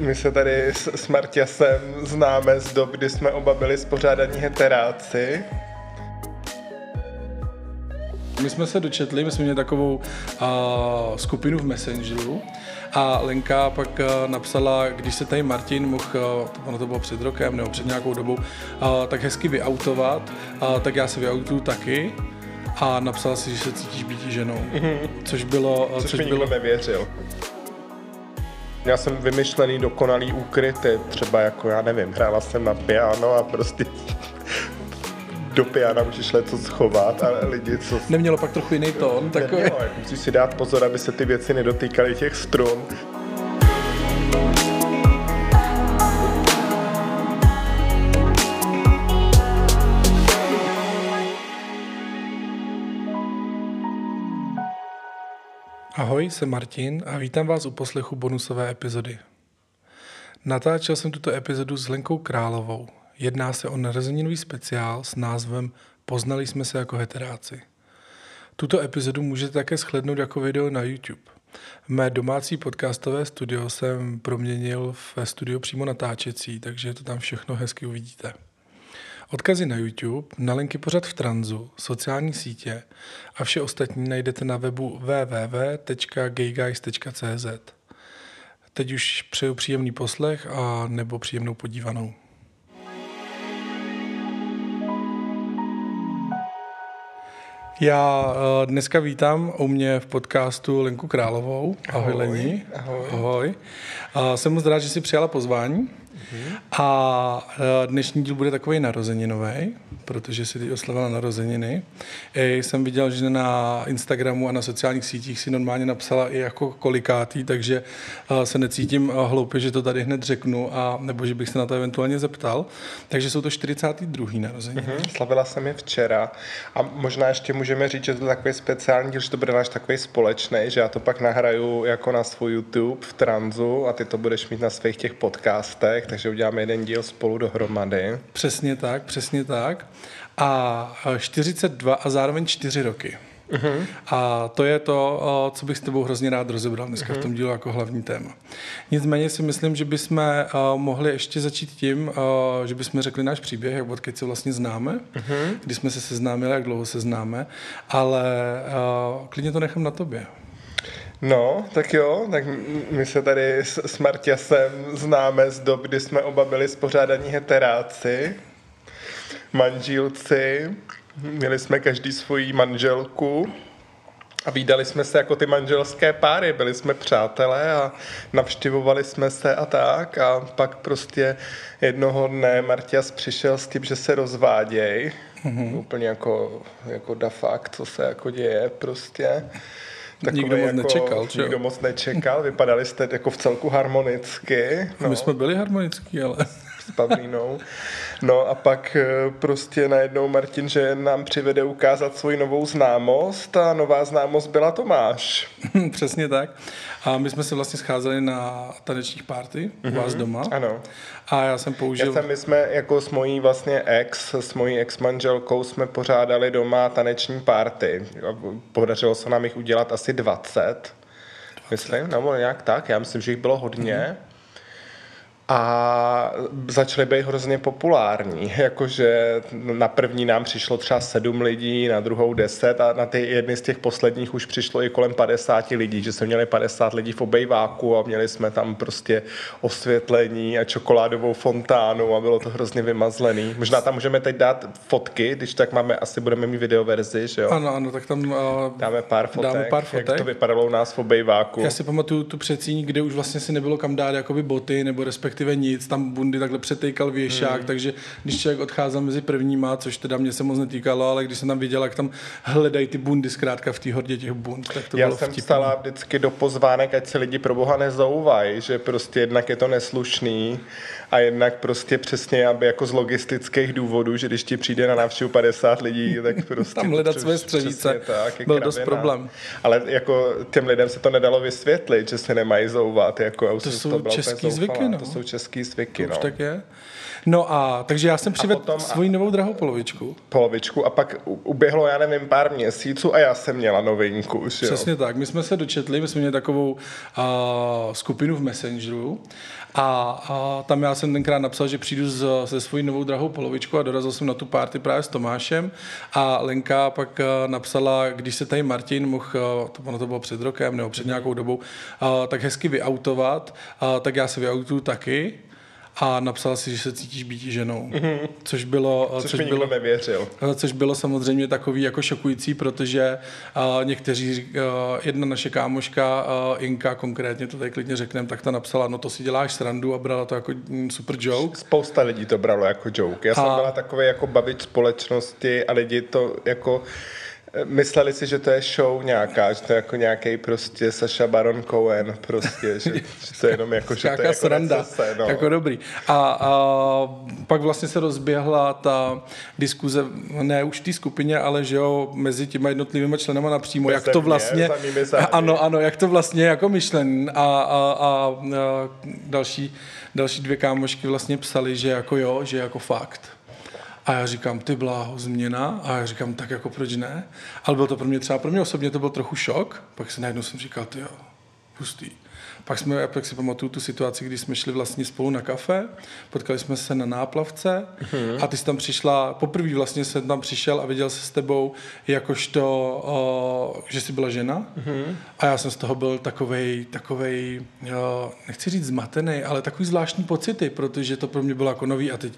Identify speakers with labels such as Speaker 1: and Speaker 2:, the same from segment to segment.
Speaker 1: My se tady s, s známe z dob, kdy jsme oba byli spořádaní heteráci.
Speaker 2: My jsme se dočetli, my jsme měli takovou uh, skupinu v Messengeru a Lenka pak uh, napsala, když se tady Martin mohl, uh, ono to bylo před rokem nebo před nějakou dobou, uh, tak hezky vyautovat, uh, tak já se vyautuju taky a napsala si, že se cítíš být ženou, mm-hmm. což bylo...
Speaker 1: Což, což mi bylo... nevěřil. Já jsem vymyšlený dokonalý úkryty, třeba jako, já nevím, hrála jsem na piano a prostě do piana můžeš něco schovat a lidi, co...
Speaker 2: Nemělo pak trochu jiný tón?
Speaker 1: Takový... Nemělo, jako musíš si dát pozor, aby se ty věci nedotýkaly těch strun.
Speaker 2: Ahoj, jsem Martin a vítám vás u poslechu bonusové epizody. Natáčel jsem tuto epizodu s Lenkou Královou. Jedná se o narozeninový speciál s názvem Poznali jsme se jako heteráci. Tuto epizodu můžete také shlednout jako video na YouTube. Mé domácí podcastové studio jsem proměnil ve studio přímo natáčecí, takže to tam všechno hezky uvidíte. Odkazy na YouTube, na linky pořad v tranzu, sociální sítě a vše ostatní najdete na webu www.gayguys.cz. Teď už přeju příjemný poslech a nebo příjemnou podívanou. Já uh, dneska vítám u mě v podcastu Lenku Královou. Ahoj, ahoj Lení.
Speaker 1: Ahoj.
Speaker 2: ahoj. Uh, jsem moc rád, že jsi přijala pozvání. A uh, dnešní díl bude takový narozeninový, protože si teď oslavila narozeniny. I jsem viděl, že na Instagramu a na sociálních sítích si normálně napsala i jako kolikátý, takže uh, se necítím uh, hloupě, že to tady hned řeknu, a nebo že bych se na to eventuálně zeptal. Takže jsou to 42. narozeniny. Mm-hmm.
Speaker 1: Slavila jsem je včera a možná ještě můžeme říct, že to je takový speciální díl, že to bude náš takový společný, že já to pak nahraju jako na svůj YouTube v tranzu a ty to budeš mít na svých těch podcastech, takže uděláme jeden díl spolu dohromady.
Speaker 2: Přesně tak, přesně tak. A 42 a zároveň 4 roky. Uh-huh. A to je to, co bych s tebou hrozně rád rozebral dneska uh-huh. v tom dílu jako hlavní téma. Nicméně si myslím, že bychom mohli ještě začít tím, že bychom řekli náš příběh, jak od se vlastně známe, uh-huh. kdy jsme se seznámili, jak dlouho se známe, ale klidně to nechám na tobě.
Speaker 1: No, tak jo, tak my se tady s, s Marťasem známe z dob, kdy jsme oba byli spořádaní heteráci, manžílci, měli jsme každý svoji manželku a výdali jsme se jako ty manželské páry, byli jsme přátelé a navštěvovali jsme se a tak a pak prostě jednoho dne Martias přišel s tím, že se rozváděj, mm-hmm. úplně jako, jako da fakt, co se jako děje prostě.
Speaker 2: Takový nikdo moc jako, nečekal, čo?
Speaker 1: Nikdo moc nečekal, vypadali jste jako v celku harmonicky.
Speaker 2: No. My jsme byli harmonický, ale...
Speaker 1: S Pavlínou. No a pak eh, prostě najednou Martin, že nám přivede ukázat svoji novou známost a nová známost byla Tomáš.
Speaker 2: Přesně tak. A my jsme se vlastně scházeli na tanečních party u vás mhm. doma.
Speaker 1: Ano.
Speaker 2: A já jsem použil... Já
Speaker 1: jsem, my jsme jako s mojí vlastně ex, s mojí ex-manželkou jsme pořádali doma taneční party. Podařilo se nám jich udělat asi 20. 20. Myslím, nebo nějak tak. Já myslím, že jich bylo hodně. Mm-hmm a začaly být hrozně populární, jakože na první nám přišlo třeba sedm lidí, na druhou deset a na ty jedny z těch posledních už přišlo i kolem 50 lidí, že jsme měli 50 lidí v obejváku a měli jsme tam prostě osvětlení a čokoládovou fontánu a bylo to hrozně vymazlený. Možná tam můžeme teď dát fotky, když tak máme, asi budeme mít videoverzi, že jo?
Speaker 2: Ano, ano, tak tam uh,
Speaker 1: dáme pár fotek,
Speaker 2: dáme pár fotek,
Speaker 1: jak to vypadalo u nás v obejváku.
Speaker 2: Já si pamatuju tu předsíň, kde už vlastně si nebylo kam dát jakoby boty nebo respektive respektive nic, tam bundy takhle přetejkal věšák, hmm. takže když člověk odcházel mezi prvníma, což teda mě se moc netýkalo, ale když jsem tam viděl, jak tam hledají ty bundy zkrátka v té hordě těch bund, tak to
Speaker 1: Já
Speaker 2: bylo
Speaker 1: jsem
Speaker 2: vtipný.
Speaker 1: stala vždycky do pozvánek, ať se lidi pro boha nezouvají, že prostě jednak je to neslušný a jednak prostě přesně, aby jako z logistických důvodů, že když ti přijde na návštěvu 50 lidí, tak prostě...
Speaker 2: Tam hledat své střevíce, tak, byl dost problém.
Speaker 1: Ale jako těm lidem se to nedalo vysvětlit, že se nemají zouvat. Jako,
Speaker 2: to jsou to český zvyky, no.
Speaker 1: To jsou český zvyky.
Speaker 2: Už
Speaker 1: no.
Speaker 2: tak je. No a takže já jsem přivedl svoji novou drahou polovičku.
Speaker 1: Polovičku a pak uběhlo, já nevím, pár měsíců a já jsem měla novinku. Že jo?
Speaker 2: Přesně tak. My jsme se dočetli, my jsme měli takovou uh, skupinu v Messengeru a, a tam já jsem tenkrát napsal, že přijdu s, se svojí novou drahou polovičkou a dorazil jsem na tu party právě s Tomášem a Lenka pak uh, napsala, když se tady Martin mohl, uh, to, ono to bylo před rokem nebo před nějakou dobou, uh, tak hezky vyautovat, uh, tak já se vyautuju taky a napsala si, že se cítíš být ženou. Což bylo,
Speaker 1: Což, mi nikdo nevěřil.
Speaker 2: Eh, Což bylo samozřejmě takový jako šokující, protože uh, někteří, uh, jedna naše kámoška, uh, Inka konkrétně, to tady klidně řekneme, tak ta napsala, no to si děláš srandu a brala to jako mm, super joke.
Speaker 1: Spousta lidí to bralo jako joke. Já jsem
Speaker 2: A-
Speaker 1: byla takový jako babič společnosti a lidi to jako eh, mysleli si, že to je show nějaká, že to je jako nějaký prostě Saša Baron Cohen prostě, že, že to je jenom jako, že to je jako
Speaker 2: sranda,
Speaker 1: recese, no.
Speaker 2: jako dobrý. A, a pak vlastně se rozběhla ta diskuze, ne už v té skupině, ale že jo, mezi těma jednotlivými členama napřímo, jak
Speaker 1: Beze
Speaker 2: to vlastně, ano, ano, jak to vlastně jako myšlen a, a, a, a další, další dvě kámošky vlastně psali, že jako jo, že jako fakt. A já říkám, ty bláho, změna. A já říkám, tak jako proč ne? Ale byl to pro mě třeba, pro mě osobně to byl trochu šok. Pak se najednou jsem říkal, ty jo, hustý. Pak, jsme, pak si pamatuju tu situaci, kdy jsme šli vlastně spolu na kafe, potkali jsme se na náplavce a ty jsi tam přišla, poprvé vlastně jsem tam přišel a viděl se s tebou jakožto, o, že jsi byla žena. A já jsem z toho byl takovej, takovej, jo, nechci říct zmatený, ale takový zvláštní pocity, protože to pro mě bylo jako nový a teď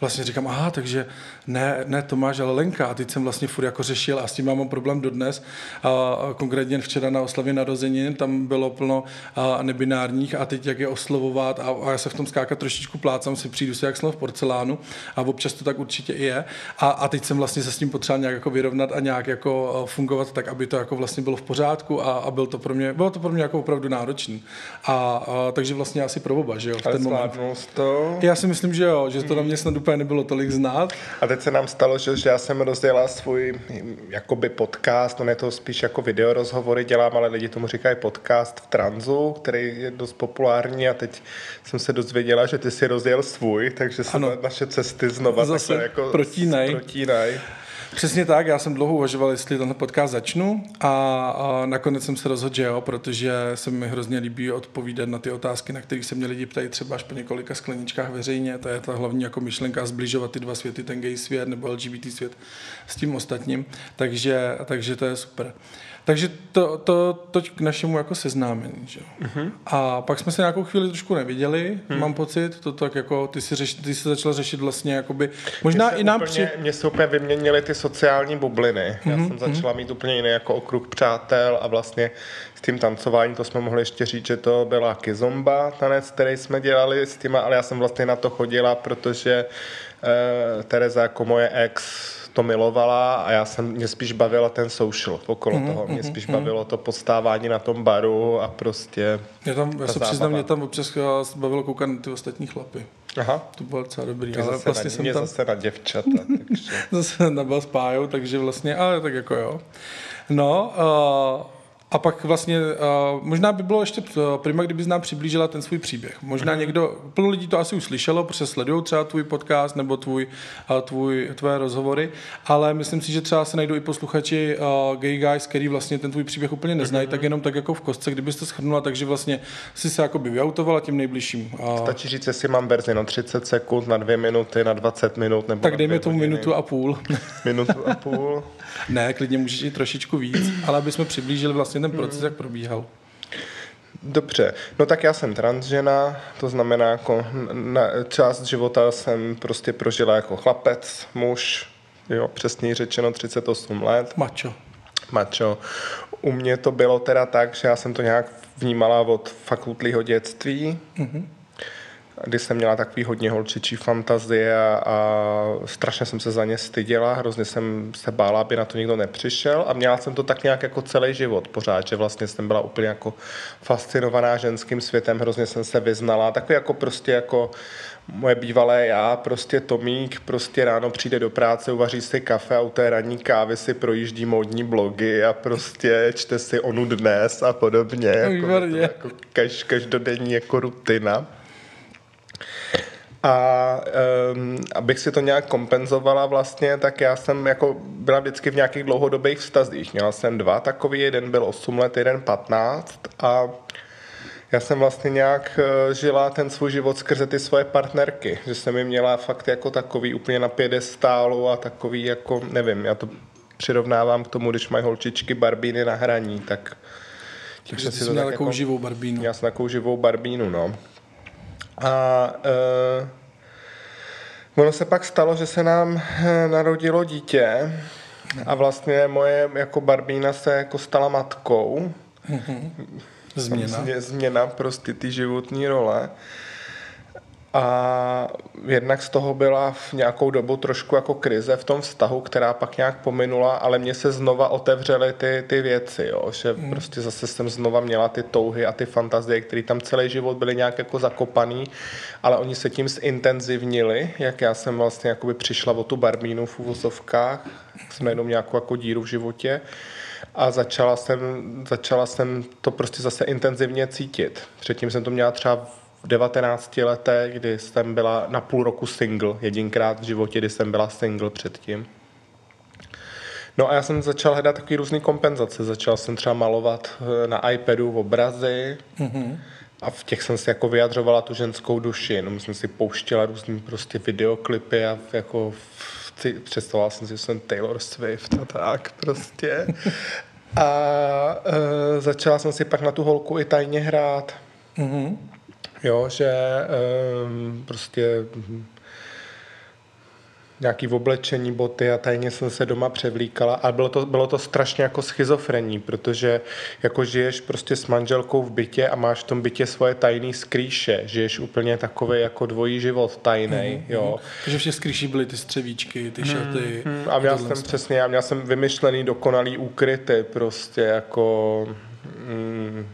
Speaker 2: vlastně říkám, aha, takže ne, ne Tomáš, ale Lenka. A teď jsem vlastně furt jako řešil a s tím mám problém dodnes. A konkrétně včera na oslavě narozenin tam bylo plno a, nebinárních a teď jak je oslovovat a, a já se v tom skákat trošičku plácám, si přijdu se jak slov v porcelánu a občas to tak určitě i je. A, a teď jsem vlastně se s tím potřeboval nějak jako vyrovnat a nějak jako eh, fungovat tak, aby to jako vlastně bylo v pořádku a, a byl to pro mě, bylo to pro mě jako opravdu náročný. A, a takže vlastně asi pro oba, že jo, v
Speaker 1: Ale
Speaker 2: ten moment.
Speaker 1: to.
Speaker 2: Já si myslím, že jo, že to na mě snad úplně nebylo tolik znát.
Speaker 1: A teď se nám stalo, že, že já jsem rozdělala svůj hm, jakoby podcast, on je to spíš jako video rozhovory dělám, ale lidi tomu říkají podcast v tranzu, který je dost populární a teď jsem se dozvěděla, že ty si rozjel svůj, takže se
Speaker 2: Ano.
Speaker 1: na- naše cesty znova
Speaker 2: Zase
Speaker 1: jako
Speaker 2: protínej.
Speaker 1: protínej.
Speaker 2: Přesně tak, já jsem dlouho uvažoval, jestli tenhle podcast začnu a, a nakonec jsem se rozhodl, že jo, protože se mi hrozně líbí odpovídat na ty otázky, na které se mě lidi ptají třeba až po několika skleničkách veřejně. To je ta hlavní jako myšlenka zbližovat ty dva světy, ten gay svět nebo LGBT svět s tím ostatním. Takže, takže to je super. Takže to, to, to k našemu jako seznámení. Že?
Speaker 1: Mhm.
Speaker 2: A pak jsme se nějakou chvíli trošku neviděli, mám pocit, to tak jako, ty si, řeš, ty si začal řešit vlastně jakoby, možná i nám
Speaker 1: úplně,
Speaker 2: při...
Speaker 1: Mně se úplně vyměnily ty sociální bubliny. Já
Speaker 2: Mhm,
Speaker 1: jsem začala mít úplně jiný jako okruh přátel a vlastně s tím tancováním, to jsme mohli ještě říct, že to byla kizomba tanec, který jsme dělali s těma, ale já jsem vlastně na to chodila, protože uh, Tereza jako moje ex to milovala a já jsem, mě spíš bavila ten social okolo
Speaker 2: Mhm,
Speaker 1: toho. Mě spíš bavilo to postávání na tom baru a prostě...
Speaker 2: Já, tam, já se přiznám, mě tam občas eh, bavilo koukat na ty ostatní chlapy.
Speaker 1: Aha,
Speaker 2: To bylo docela dobrý,
Speaker 1: ty
Speaker 2: ale
Speaker 1: zase,
Speaker 2: vlastně
Speaker 1: na,
Speaker 2: jsem
Speaker 1: mě
Speaker 2: tam
Speaker 1: zase na děvčata, takže...
Speaker 2: zase nabil s pájou, takže vlastně, ale tak jako jo. No, uh, a pak vlastně, uh, možná by bylo ještě uh, prima, kdyby nám přiblížila ten svůj příběh. Možná
Speaker 1: Mhm.
Speaker 2: někdo, plno lidí to asi už slyšelo, protože sledují třeba tvůj podcast nebo tvůj, uh, tvůj, tvoje rozhovory, ale myslím si, že třeba se najdou i posluchači uh, gay guys, který vlastně ten tvůj příběh úplně neznají, tak jenom tak jako v kostce, kdybyste schrnula, takže vlastně si se jakoby vyautovala tím nejbližším. Uh,
Speaker 1: Stačí říct, jestli mám verzi na 30 sekund, na 2 minuty, na 20 minut, nebo
Speaker 2: tak
Speaker 1: na
Speaker 2: dejme
Speaker 1: dvě
Speaker 2: tomu
Speaker 1: hodiny.
Speaker 2: minutu a půl.
Speaker 1: Minutu a půl.
Speaker 2: Ne, klidně můžeš i trošičku víc, ale aby jsme přiblížili vlastně ten proces, jak probíhal.
Speaker 1: Dobře, no tak já jsem transžena, to znamená, jako na, část života jsem prostě prožila jako chlapec, muž, jo, přesněji řečeno 38 let,
Speaker 2: Mačo.
Speaker 1: mačo. U mě to bylo teda tak, že já jsem to nějak vnímala od fakultlího dětství, mm-hmm. Kdy jsem měla takový hodně holčičí fantazie a, a strašně jsem se za ně styděla, hrozně jsem se bála, aby na to nikdo nepřišel a měla jsem to tak nějak jako celý život pořád, že vlastně jsem byla úplně jako fascinovaná ženským světem, hrozně jsem se vyznala, takový jako prostě jako moje bývalé já, prostě Tomík, prostě ráno přijde do práce, uvaří si kafe a u té ranní kávy si projíždí módní blogy a prostě čte si onu dnes a podobně. Jako,
Speaker 2: Výborně.
Speaker 1: to jako kaž, každodenní jako rutina. A um, abych si to nějak kompenzovala vlastně, tak já jsem jako byla vždycky v nějakých dlouhodobých vztazích. Měla jsem dva takový, jeden byl 8 let, jeden 15 a já jsem vlastně nějak eh, žila ten svůj život skrze ty svoje partnerky, že jsem mi měla fakt jako takový úplně na pědestálu a takový jako, nevím, já to přirovnávám k tomu, když mají holčičky barbíny na hraní, tak...
Speaker 2: Takže jsi měl takovou jako, živou barbínu.
Speaker 1: Já jsem takovou živou barbínu, no. A uh, ono se pak stalo, že se nám eh, narodilo dítě a vlastně moje jako barbína se jako stala matkou.
Speaker 2: Mm-hmm. Změna.
Speaker 1: Změna prostě ty životní role. A jednak z toho byla v nějakou dobu trošku jako krize v tom vztahu, která pak nějak pominula, ale mně se znova otevřely ty, ty věci, jo? že mm. prostě zase jsem znova měla ty touhy a ty fantazie, které tam celý život byly nějak jako zakopaný, ale oni se tím zintenzivnili, jak já jsem vlastně jakoby přišla o tu barbínu v uvozovkách, jsme jenom nějakou jako díru v životě a začala jsem, začala jsem to prostě zase intenzivně cítit. Předtím jsem to měla třeba v 19 letech, kdy jsem byla na půl roku single, jedinkrát v životě, kdy jsem byla single předtím. No a já jsem začal hledat takový různý kompenzace. Začal jsem třeba malovat eh, na iPadu obrazy mm-hmm. a v těch jsem si jako vyjadřovala tu ženskou duši. No, jsem si pouštěla různý prostě videoklipy a jako představoval jsem si, že jsem Taylor Swift a tak prostě. A uh, začala jsem si pak na tu holku i tajně hrát. Mm-hmm. Jo, že um, prostě nějaký oblečení, boty a tajně jsem se doma převlíkala a bylo to, bylo to strašně jako schizofrení, protože jako žiješ prostě s manželkou v bytě a máš v tom bytě svoje tajné skrýše, žiješ úplně takový jako dvojí život tajný, mm, jo.
Speaker 2: Takže v těch skrýších byly ty střevíčky, ty šaty.
Speaker 1: Mm, mm, a měl jsem přesně, já měl jsem vymyšlený dokonalý úkryty, prostě jako... Mm,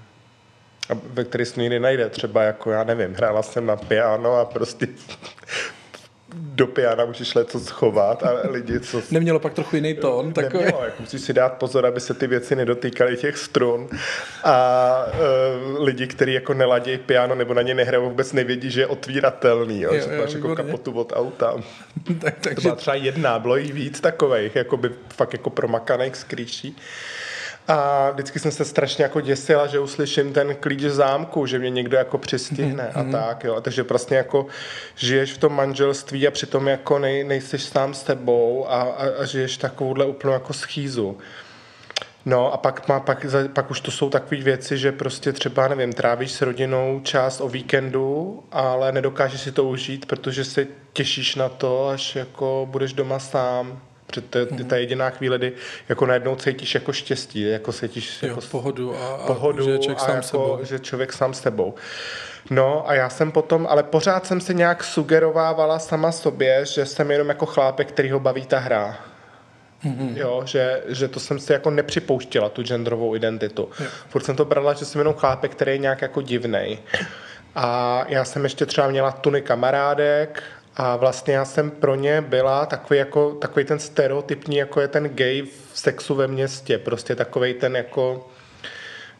Speaker 1: ve který se nikdy najde. Třeba jako, já nevím, hrála jsem na piano a prostě do piana můžeš co schovat a lidi, co...
Speaker 2: Nemělo pak trochu jiný tón?
Speaker 1: Takový. Nemělo, jako musíš si dát pozor, aby se ty věci nedotýkaly těch strun a uh, lidi, kteří jako neladějí piano nebo na ně nehrajou, vůbec nevědí, že je otvíratelný, jo, jo, že máš jako kapotu od auta. tak, takže... To byla třeba jedna, bylo jí víc takových, jako by fakt jako promakaných skrýší. A vždycky jsem se strašně jako děsila, že uslyším ten klíč zámku, že mě někdo jako přistihne mm-hmm. a mhm. tak, jo. Takže prostě jako žiješ v tom manželství a přitom jako nej, nejseš sám s tebou a, a, a žiješ takovouhle úplnou jako schýzu. No a pak, má, pak, pak už to jsou takové věci, že prostě třeba, nevím, trávíš s rodinou část o víkendu, ale nedokážeš si to užít, protože se těšíš na to, až jako budeš doma sám Protože to je ta jediná chvíle, kdy jako najednou cítíš jako štěstí, jako cítíš
Speaker 2: jo,
Speaker 1: jako
Speaker 2: pohodu a,
Speaker 1: a pohodu že, člověk
Speaker 2: a sám
Speaker 1: jako,
Speaker 2: sebou.
Speaker 1: že člověk sám s tebou. No a já jsem potom, ale pořád jsem se nějak sugerovávala sama sobě, že jsem jenom jako chlápek, který ho baví ta hra. Mm-hmm. Jo, že, že to jsem si jako nepřipouštěla, tu genderovou identitu. Jo. Furt jsem to brala, že jsem jenom chlápek, který je nějak jako divnej. A já jsem ještě třeba měla tuny kamarádek a vlastně já jsem pro ně byla takový, jako, takový ten stereotypní, jako je ten gay v sexu ve městě. Prostě takový ten jako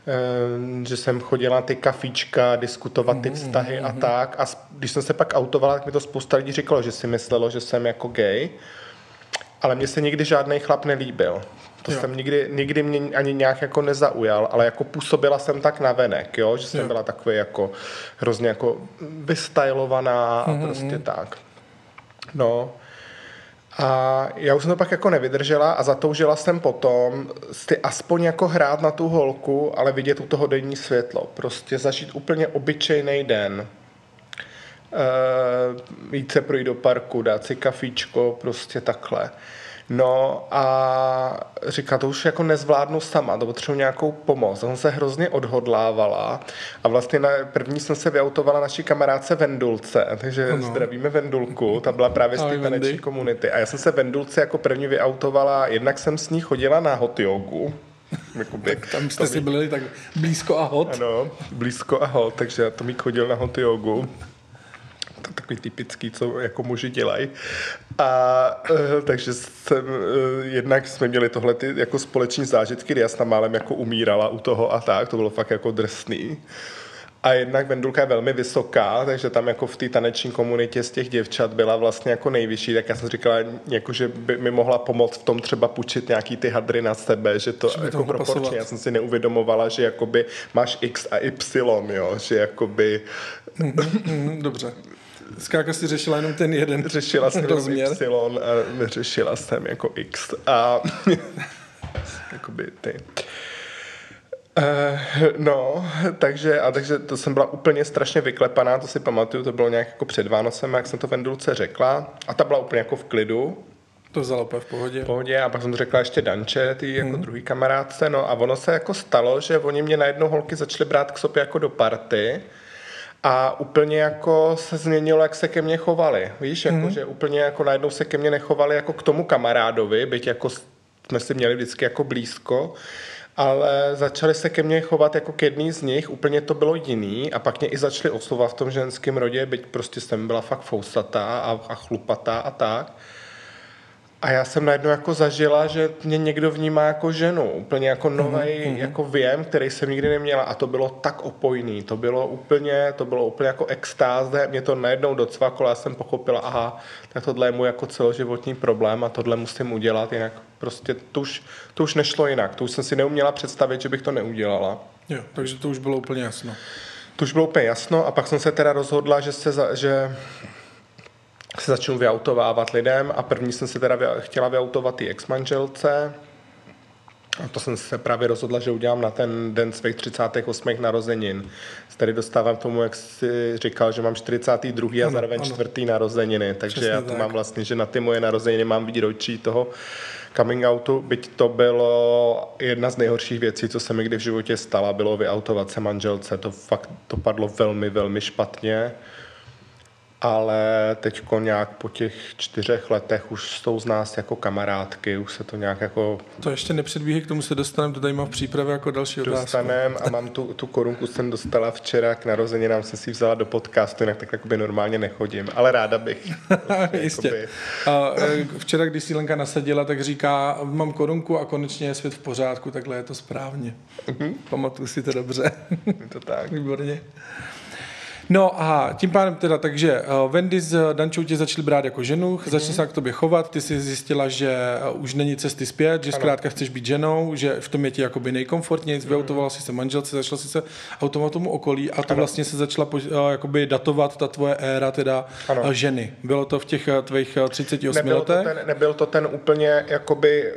Speaker 1: eh, že jsem chodila na ty kafíčka, diskutovat ty mhm, vztahy mm-hmm. a tak. A když jsem se pak autovala, tak mi to spousta lidí říkalo, že si myslelo, že jsem jako gay. Ale mně se nikdy žádný chlap nelíbil. To jo. jsem nikdy, nikdy mě ani nějak jako nezaujal, ale jako působila jsem tak na venek, jo? že jsem jo. byla takový jako hrozně jako vystylovaná a mm-hmm. prostě tak. No, a já už jsem to pak jako nevydržela a zatoužila jsem potom si aspoň jako hrát na tu holku, ale vidět u toho denní světlo. Prostě zažít úplně obyčejný den. Uh, jít se projít do parku, dát si kafíčko, prostě takhle. No a říká, to už jako nezvládnu sama, to potřebuji nějakou pomoc. On se hrozně odhodlávala a vlastně na první jsem se vyautovala naší kamarádce Vendulce, takže ano. zdravíme Vendulku, ta byla právě z té taneční komunity. A já jsem se Vendulce jako první vyautovala, jednak jsem s ní chodila na hot jogu,
Speaker 2: Jakoby, tam jste si byli tak blízko a hot.
Speaker 1: Ano, blízko a hot, takže to mi chodil na hot jogu takový typický, co jako muži dělají. A uh, takže jsem, uh, jednak jsme měli tohle ty jako společní zážitky, kdy já jsem málem jako umírala u toho a tak, to bylo fakt jako drsný. A jednak Vendulka je velmi vysoká, takže tam jako v té taneční komunitě z těch děvčat byla vlastně jako nejvyšší, tak já jsem říkala, jako, že by mi mohla pomoct v tom třeba půjčit nějaký ty hadry na sebe, že to, že jako proporčně, pasovat. já jsem si neuvědomovala, že jakoby máš X a Y, jo, že jakoby...
Speaker 2: Mm-hmm, dobře. Zkrátka si řešila jenom ten jeden
Speaker 1: Řešila jsem rozměr. Y a neřešila jsem jako X. A jakoby ty. Uh, no, takže, a takže to jsem byla úplně strašně vyklepaná, to si pamatuju, to bylo nějak jako před Vánocem, jak jsem to Vendulce řekla. A ta byla úplně jako v klidu.
Speaker 2: To vzala úplně v pohodě.
Speaker 1: V pohodě a pak jsem to řekla ještě Danče, ty jako hmm. druhý kamarádce, no a ono se jako stalo, že oni mě najednou holky začaly brát k sobě jako do party a úplně jako se změnilo, jak se ke mně chovali. Víš, jako, mm. že úplně jako najednou se ke mně nechovali jako k tomu kamarádovi, byť jako jsme si měli vždycky jako blízko, ale začali se ke mně chovat jako k jedný z nich, úplně to bylo jiný a pak mě i začali oslovovat v tom ženském rodě, byť prostě jsem byla fakt fousatá a, a chlupatá a tak. A já jsem najednou jako zažila, že mě někdo vnímá jako ženu, úplně jako nový mm-hmm. jako věm, který jsem nikdy neměla a to bylo tak opojný, to bylo úplně, to bylo úplně jako extáze, mě to najednou docvaklo, já jsem pochopila, aha, tak tohle je můj jako celoživotní problém a tohle musím udělat, jinak prostě to už, to už nešlo jinak, to už jsem si neuměla představit, že bych to neudělala.
Speaker 2: Jo, takže to už bylo úplně jasno.
Speaker 1: To už bylo úplně jasno a pak jsem se teda rozhodla, že se, za, že se začnu vyautovávat lidem a první jsem se teda chtěla vyautovat i ex-manželce. A to jsem se právě rozhodla, že udělám na ten den svých 38. narozenin. Tady dostávám tomu, jak jsi říkal, že mám 42. a ano, zároveň ano. čtvrtý narozeniny. Takže Přesně já to tak. mám vlastně, že na ty moje narozeniny mám výročí toho coming outu, byť to bylo jedna z nejhorších věcí, co se mi kdy v životě stala, bylo vyautovat se manželce. To fakt to padlo velmi, velmi špatně ale teď nějak po těch čtyřech letech už jsou z nás jako kamarádky, už se to nějak jako...
Speaker 2: To ještě nepředbíhej, k tomu se dostaneme, to tady mám v přípravě jako další otázku.
Speaker 1: Dostanem a mám tu, tu korunku, jsem dostala včera k narozeninám, jsem si vzala do podcastu, jinak tak jakoby normálně nechodím, ale ráda bych.
Speaker 2: Jistě. Jakoby... A, e, včera, když si Lenka nasadila, tak říká, mám korunku a konečně je svět v pořádku, takhle je to správně. Uh-huh. Pamatuju si to dobře.
Speaker 1: to tak.
Speaker 2: Výborně. No a tím pádem teda, takže uh, Wendy s Dančou tě začali brát jako ženu, mm-hmm. začali se k tobě chovat, ty jsi zjistila, že uh, už není cesty zpět, že ano. zkrátka chceš být ženou, že v tom je ti jakoby nejkomfortněji, mm-hmm. vyautovala si se manželce, začala si se automat tomu okolí a to ano. vlastně se začala uh, jakoby datovat ta tvoje éra teda ano. ženy. Bylo to v těch tvých 38 nebyl letech?
Speaker 1: To ten, nebyl to ten úplně, jakoby,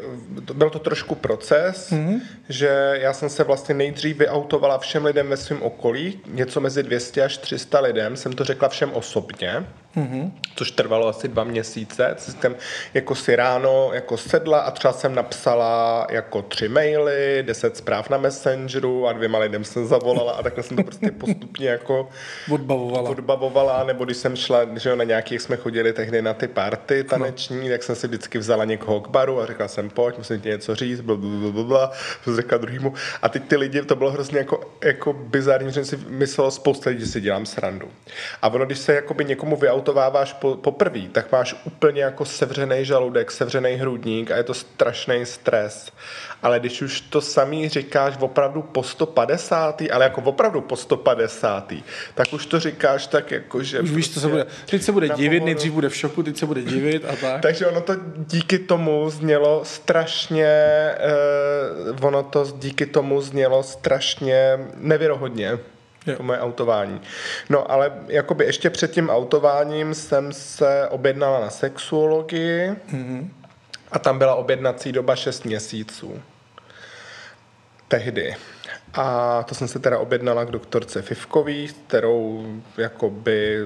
Speaker 1: byl to trošku proces, mm-hmm. že já jsem se vlastně nejdřív vyautovala všem lidem ve svém okolí, něco mezi 200 až 300 300 lidem, jsem to řekla všem osobně, mm-hmm. což trvalo asi dva měsíce. Jsem jako si ráno jako sedla a třeba jsem napsala jako tři maily, deset zpráv na Messengeru a dvěma lidem jsem zavolala a takhle jsem to prostě postupně jako
Speaker 2: odbavovala.
Speaker 1: odbavovala, nebo když jsem šla, že na nějakých jsme chodili tehdy na ty party taneční, no. tak jsem si vždycky vzala někoho k baru a řekla jsem, pojď, musím ti něco říct, blablabla, to řekla druhýmu. A teď ty lidi, to bylo hrozně jako, jako bizarní, že jsem si myslel spousta lidí, že si dělám srandu. A ono, když se jakoby někomu vyautováváš po, poprvé, tak máš úplně jako sevřený žaludek, sevřený hrudník a je to strašný stres. Ale když už to samý říkáš opravdu po 150. ale jako opravdu po 150. tak už to říkáš tak jako, že...
Speaker 2: Už víš, to se prostě bude, teď se bude divit, pohodu. nejdřív bude v šoku, teď se bude divit a tak.
Speaker 1: Takže ono to díky tomu znělo strašně, eh, ono to díky tomu znělo strašně nevěrohodně to moje autování. No ale jakoby ještě před tím autováním jsem se objednala na sexuologii mm-hmm. a tam byla objednací doba 6 měsíců. Tehdy. A to jsem se teda objednala k doktorce Fivkový, kterou jakoby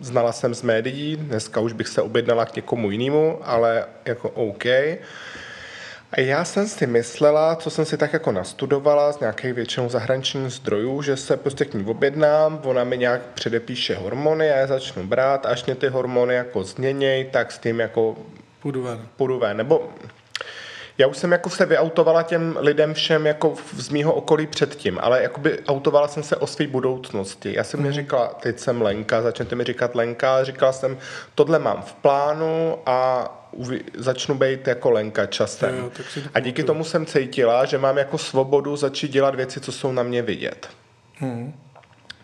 Speaker 1: znala jsem z médií, dneska už bych se objednala k někomu jinému, ale jako OK. A já jsem si myslela, co jsem si tak jako nastudovala z nějakých většinou zahraničních zdrojů, že se prostě k ní objednám, ona mi nějak předepíše hormony a já začnu brát, až mě ty hormony jako změněj, tak s tím jako
Speaker 2: půjdu ven.
Speaker 1: Půjdu ven. Nebo já už jsem jako se vyautovala těm lidem všem jako z mýho okolí předtím, ale jakoby autovala jsem se o své budoucnosti. Já jsem mm. neříkala, teď jsem Lenka, začněte mi říkat Lenka, říkala jsem, tohle mám v plánu a uvi- začnu být jako Lenka časem. Jo, a díky tomu jsem cítila, že mám jako svobodu začít dělat věci, co jsou na mě vidět. Hmm.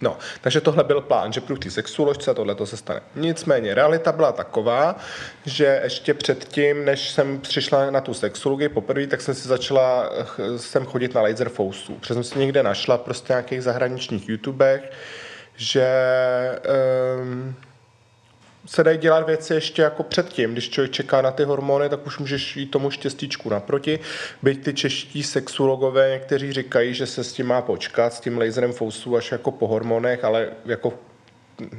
Speaker 1: No, takže tohle byl plán, že průj té sexuoložce tohle to se stane. Nicméně, realita byla taková, že ještě předtím, než jsem přišla na tu sexologii poprvé, tak jsem si začala sem chodit na laser fousů. Protože jsem si někde našla prostě nějakých zahraničních YouTubech, že um, se dají dělat věci ještě jako předtím. Když člověk čeká na ty hormony, tak už můžeš jít tomu štěstíčku naproti. Byť ty čeští sexuologové někteří říkají, že se s tím má počkat, s tím laserem fousu až jako po hormonech, ale jako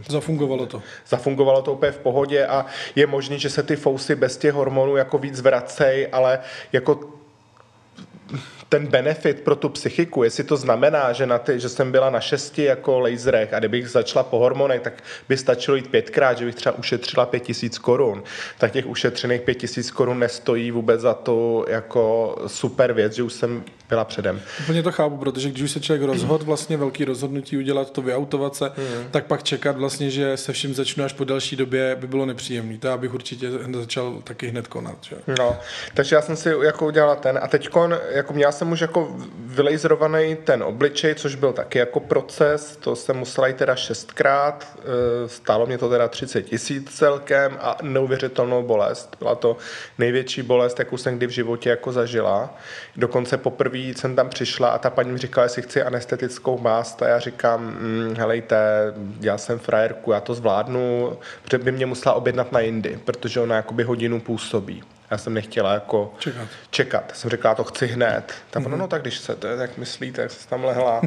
Speaker 2: Zafungovalo to.
Speaker 1: Zafungovalo to úplně v pohodě a je možné, že se ty fousy bez těch hormonů jako víc vracej, ale jako ten benefit pro tu psychiku, jestli to znamená, že, na ty, že jsem byla na šesti jako laserech a kdybych začala po hormonech, tak by stačilo jít pětkrát, že bych třeba ušetřila pět tisíc korun, tak těch ušetřených pět tisíc korun nestojí vůbec za to jako super věc, že už jsem byla předem.
Speaker 2: Úplně to chápu, protože když už se člověk rozhod vlastně velký rozhodnutí udělat to vyautovat se, hmm. tak pak čekat vlastně, že se vším začnu až po další době by bylo nepříjemné. To já bych určitě začal taky hned konat. Že?
Speaker 1: No, takže já jsem si jako udělala ten a teď jako měla jsem už jako vylejzrovaný ten obličej, což byl taky jako proces, to jsem musela jít teda šestkrát, eh, stálo mě to teda 30 tisíc celkem a neuvěřitelnou bolest. Byla to největší bolest, jakou jsem kdy v životě jako zažila. Dokonce poprvé jsem tam přišla a ta paní mi říkala, jestli chci anestetickou mást a já říkám, hm, helejte, já jsem frajerku, já to zvládnu, protože by mě musela objednat na jindy, protože ona jakoby hodinu působí. Já jsem nechtěla jako
Speaker 2: čekat.
Speaker 1: čekat. Jsem řekla, to chci hned. Tak mm-hmm. no tak když se to jak myslíte, jak se tam lehla.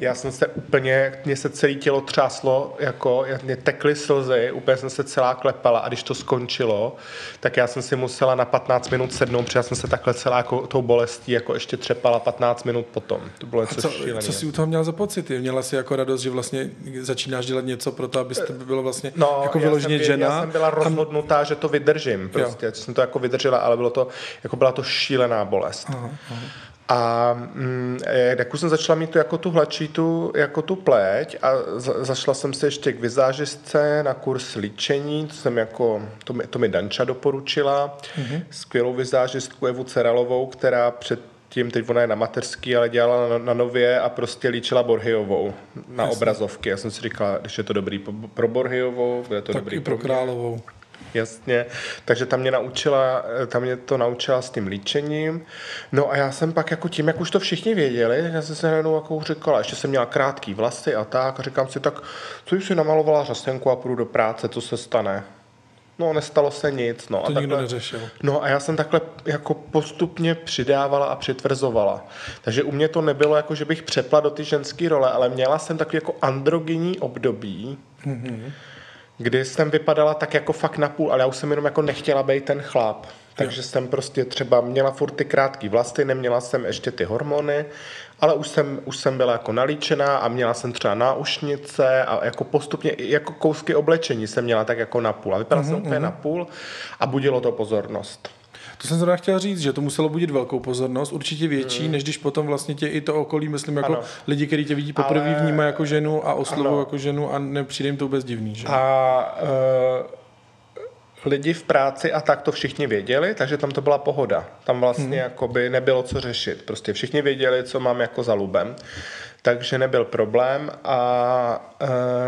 Speaker 1: Já jsem se úplně, mě se celé tělo třáslo, jako mě tekly slzy, úplně jsem se celá klepala a když to skončilo, tak já jsem si musela na 15 minut sednout, protože já jsem se takhle celá jako tou bolestí jako ještě třepala 15 minut potom. To bylo něco
Speaker 2: co, co jsi u toho měla za pocity? Měla jsi jako radost, že vlastně začínáš dělat něco pro to, abyste bylo vlastně no, jako vyloženě žena?
Speaker 1: Já jsem byla rozhodnutá, a... že to vydržím. Prostě, jo. jsem to jako vydržím vydržela, ale bylo to, jako byla to šílená bolest. Aha, aha. A mm, jak už jsem začala mít tu, jako tu hladší, tu, jako tu pleť a za, zašla jsem se ještě k vizážistce na kurz líčení, to jsem jako, to mi, to mi Danča doporučila, mm-hmm. skvělou vizážistku Evu Ceralovou, která před tím, teď ona je na mateřský, ale dělala na, na nově a prostě líčila Borhiovou na Jasně. obrazovky. Já jsem si říkala, když je to dobrý pro Borhiovou, bude to
Speaker 2: tak
Speaker 1: dobrý
Speaker 2: i pro, pro Královou.
Speaker 1: Jasně, takže tam mě naučila, tam mě to naučila s tím líčením. No a já jsem pak jako tím, jak už to všichni věděli, já jsem se najednou jako říkala, ještě jsem měla krátký vlasy a tak a říkám si, tak co už si namalovala řasenku a půjdu do práce, co se stane? No, nestalo se nic. No,
Speaker 2: to
Speaker 1: a
Speaker 2: nikdo takhle, neřešil.
Speaker 1: No a já jsem takhle jako postupně přidávala a přitvrzovala. Takže u mě to nebylo jako, že bych přepla do ty ženské role, ale měla jsem takový jako androgenní období, mm-hmm kdy jsem vypadala tak jako fakt na půl, ale já už jsem jenom jako nechtěla být ten chlap. Takže jo. jsem prostě třeba měla furt ty krátké vlasy, neměla jsem ještě ty hormony, ale už jsem, už jsem byla jako nalíčená a měla jsem třeba náušnice a jako postupně jako kousky oblečení jsem měla tak jako na půl. A vypadala mm-hmm, jsem úplně mm-hmm. na půl a budilo to pozornost.
Speaker 2: To jsem zrovna chtěl říct, že to muselo budit velkou pozornost, určitě větší, hmm. než když potom vlastně tě i to okolí, myslím, jako ano. lidi, kteří tě vidí poprvé, Ale... vnímají jako ženu a oslovují jako ženu a nepřijde jim to vůbec divný. Že?
Speaker 1: A uh, lidi v práci a tak to všichni věděli, takže tam to byla pohoda. Tam vlastně hmm. jakoby nebylo co řešit. Prostě všichni věděli, co mám jako za lubem. Takže nebyl problém a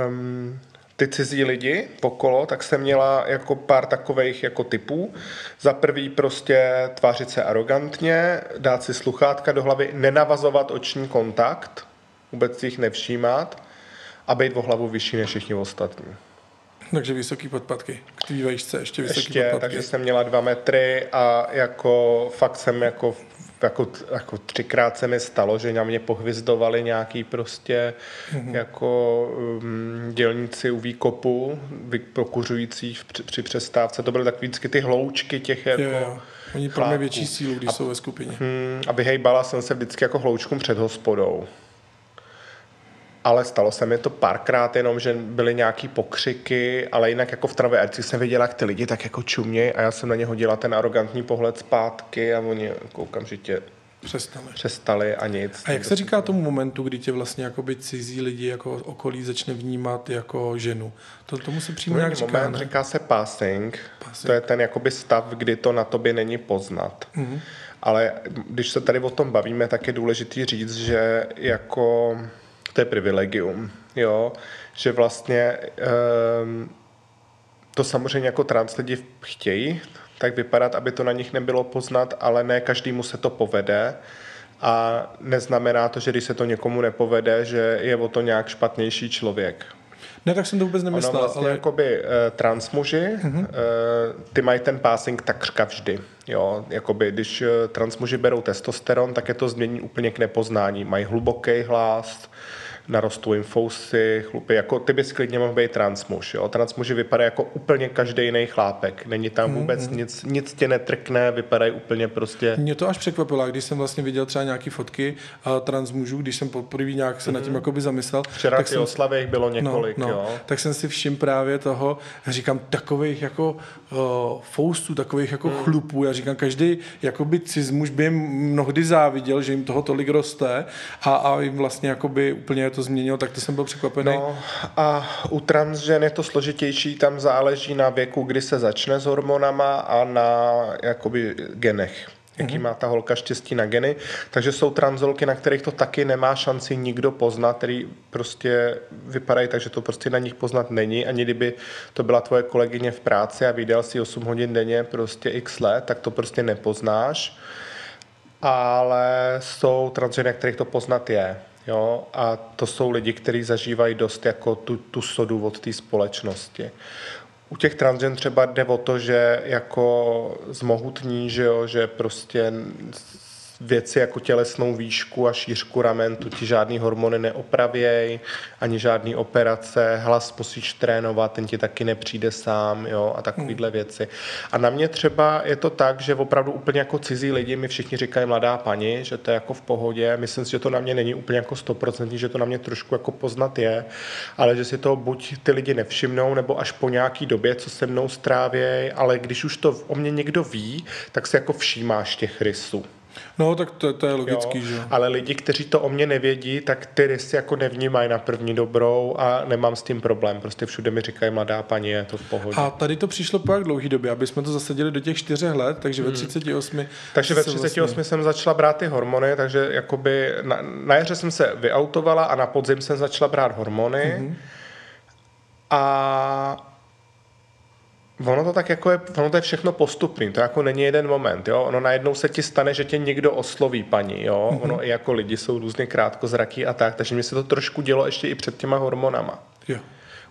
Speaker 1: um, ty cizí lidi okolo, tak jsem měla jako pár takových jako typů. Za prvý prostě tvářit se arrogantně, dát si sluchátka do hlavy, nenavazovat oční kontakt, vůbec si jich nevšímat a být o hlavu vyšší než všichni ostatní.
Speaker 2: Takže vysoký podpatky. K tvý ještě vysoký
Speaker 1: ještě,
Speaker 2: podpatky.
Speaker 1: takže jsem měla dva metry a jako fakt jsem jako jako, jako třikrát se mi stalo, že na mě pohvizdovali nějaký prostě mm-hmm. jako um, dělníci u výkopu, pokuřující při, při přestávce. To byly tak vždycky ty hloučky těch jako yeah.
Speaker 2: Oni pro mě větší sílu, když a, jsou ve skupině.
Speaker 1: Hmm, a vyhejbala jsem se vždycky jako hloučkům před hospodou. Ale stalo se mi to párkrát jenom, že byly nějaký pokřiky, ale jinak jako v travé jsem viděla, jak ty lidi tak jako čumějí a já jsem na ně hodila ten arrogantní pohled zpátky a oni jako okamžitě
Speaker 2: Přestali.
Speaker 1: Přestali a nic.
Speaker 2: A jak se říká tomu momentu, kdy tě vlastně jakoby cizí lidi jako okolí začne vnímat jako ženu? To, tomu se přímo nějak říká, moment,
Speaker 1: ne? říká se passing. passing. To je ten jakoby stav, kdy to na tobě není poznat. Mm-hmm. Ale když se tady o tom bavíme, tak je důležitý říct, že jako to je privilegium, jo, že vlastně um, to samozřejmě jako trans lidi chtějí tak vypadat, aby to na nich nebylo poznat, ale ne každému se to povede a neznamená to, že když se to někomu nepovede, že je o to nějak špatnější člověk.
Speaker 2: Ne, tak jsem to vůbec nemyslel.
Speaker 1: Ono vlastně
Speaker 2: ale...
Speaker 1: jakoby uh, transmuži, uh-huh. uh, ty mají ten passing takřka vždy. Jo, jakoby, když uh, transmuži berou testosteron, tak je to změní úplně k nepoznání. Mají hluboký hlas, narostou jim fousy, chlupy, jako ty bys klidně mohl být transmuž, jo. Transmuži vypadají jako úplně každý jiný chlápek, není tam mhm, vůbec mm-hmm. nic, nic tě netrkne, vypadají úplně prostě...
Speaker 2: Mě to až překvapilo, když jsem vlastně viděl třeba nějaké fotky uh, transmužů, když jsem poprvé nějak se mm-hmm. nad tím mhm. jakoby zamyslel.
Speaker 1: Včera tak jsem, oslavě bylo no, několik, no, no, jo.
Speaker 2: Tak jsem si všim právě toho, říkám, takových jako uh, foustů, takových jako mm. chlupů, já říkám, každý jakoby cizmuž by jim mnohdy záviděl, že jim toho tolik roste a, a jim vlastně jakoby úplně to změnilo, tak to jsem byl překvapený.
Speaker 1: No a u transžen je to složitější, tam záleží na věku, kdy se začne s hormonama a na jakoby genech jaký mm-hmm. má ta holka štěstí na geny. Takže jsou transholky, na kterých to taky nemá šanci nikdo poznat, který prostě vypadají tak, že to prostě na nich poznat není. Ani kdyby to byla tvoje kolegyně v práci a viděl si 8 hodin denně prostě x let, tak to prostě nepoznáš. Ale jsou transženy, na kterých to poznat je. Jo? A to jsou lidi, kteří zažívají dost jako tu, tu sodu od té společnosti. U těch transgen třeba jde o to, že jako zmohutní, že, jo, že prostě věci jako tělesnou výšku a šířku ramen, tu ti žádný hormony neopravěj, ani žádný operace, hlas musíš trénovat, ten ti taky nepřijde sám, jo, a takovýhle hmm. věci. A na mě třeba je to tak, že opravdu úplně jako cizí lidi mi všichni říkají mladá paní, že to je jako v pohodě. Myslím si, že to na mě není úplně jako stoprocentní, že to na mě trošku jako poznat je, ale že si to buď ty lidi nevšimnou, nebo až po nějaký době, co se mnou strávějí, ale když už to o mě někdo ví, tak se jako všímáš těch rysů.
Speaker 2: No, tak to, to je logický, jo. že
Speaker 1: Ale lidi, kteří to o mě nevědí, tak ty rysy jako nevnímají na první dobrou a nemám s tím problém. Prostě všude mi říkají mladá paní, je to v pohodě.
Speaker 2: A tady to přišlo po jak dlouhý době, aby jsme to zasadili do těch čtyřech let, takže ve 38. Hmm.
Speaker 1: Takže ve 38 vlastně... jsem začala brát ty hormony, takže jakoby na, na jaře jsem se vyautovala a na podzim jsem začala brát hormony. Mm-hmm. A Ono to tak jako je, ono to je všechno postupný, to jako není jeden moment, jo. Ono najednou se ti stane, že tě někdo osloví paní, jo. Mm-hmm. Ono i jako lidi jsou různě krátkozraký a tak, takže mi se to trošku dělo ještě i před těma hormonama. Jo.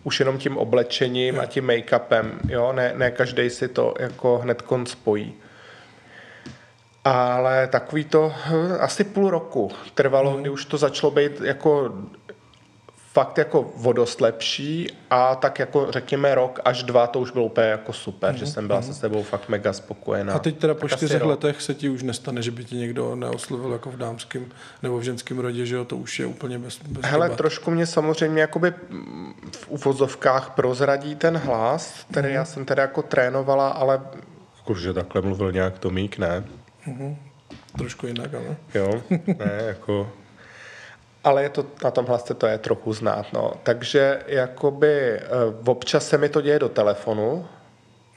Speaker 1: Už jenom tím oblečením jo. a tím make-upem, jo. Ne, ne každý si to jako hned spojí. Ale takový to hm, asi půl roku trvalo, mm. kdy už to začalo být jako fakt jako vodost lepší a tak jako řekněme rok až dva to už bylo úplně jako super, mm-hmm. že jsem byla mm-hmm. se sebou fakt mega spokojená.
Speaker 2: A teď teda po čtyřech letech se ti už nestane, že by ti někdo neoslovil jako v dámském nebo v ženském rodě, že jo, to už je úplně bez, bez
Speaker 1: Hele, debat. trošku mě samozřejmě jakoby v uvozovkách prozradí ten hlas, který mm-hmm. já jsem teda jako trénovala, ale jakože takhle mluvil nějak Tomík, ne?
Speaker 2: Mm-hmm. Trošku jinak, ale.
Speaker 1: Jo, ne, jako ale je to, na tom hlase to je trochu znát. No. Takže jakoby v občas se mi to děje do telefonu,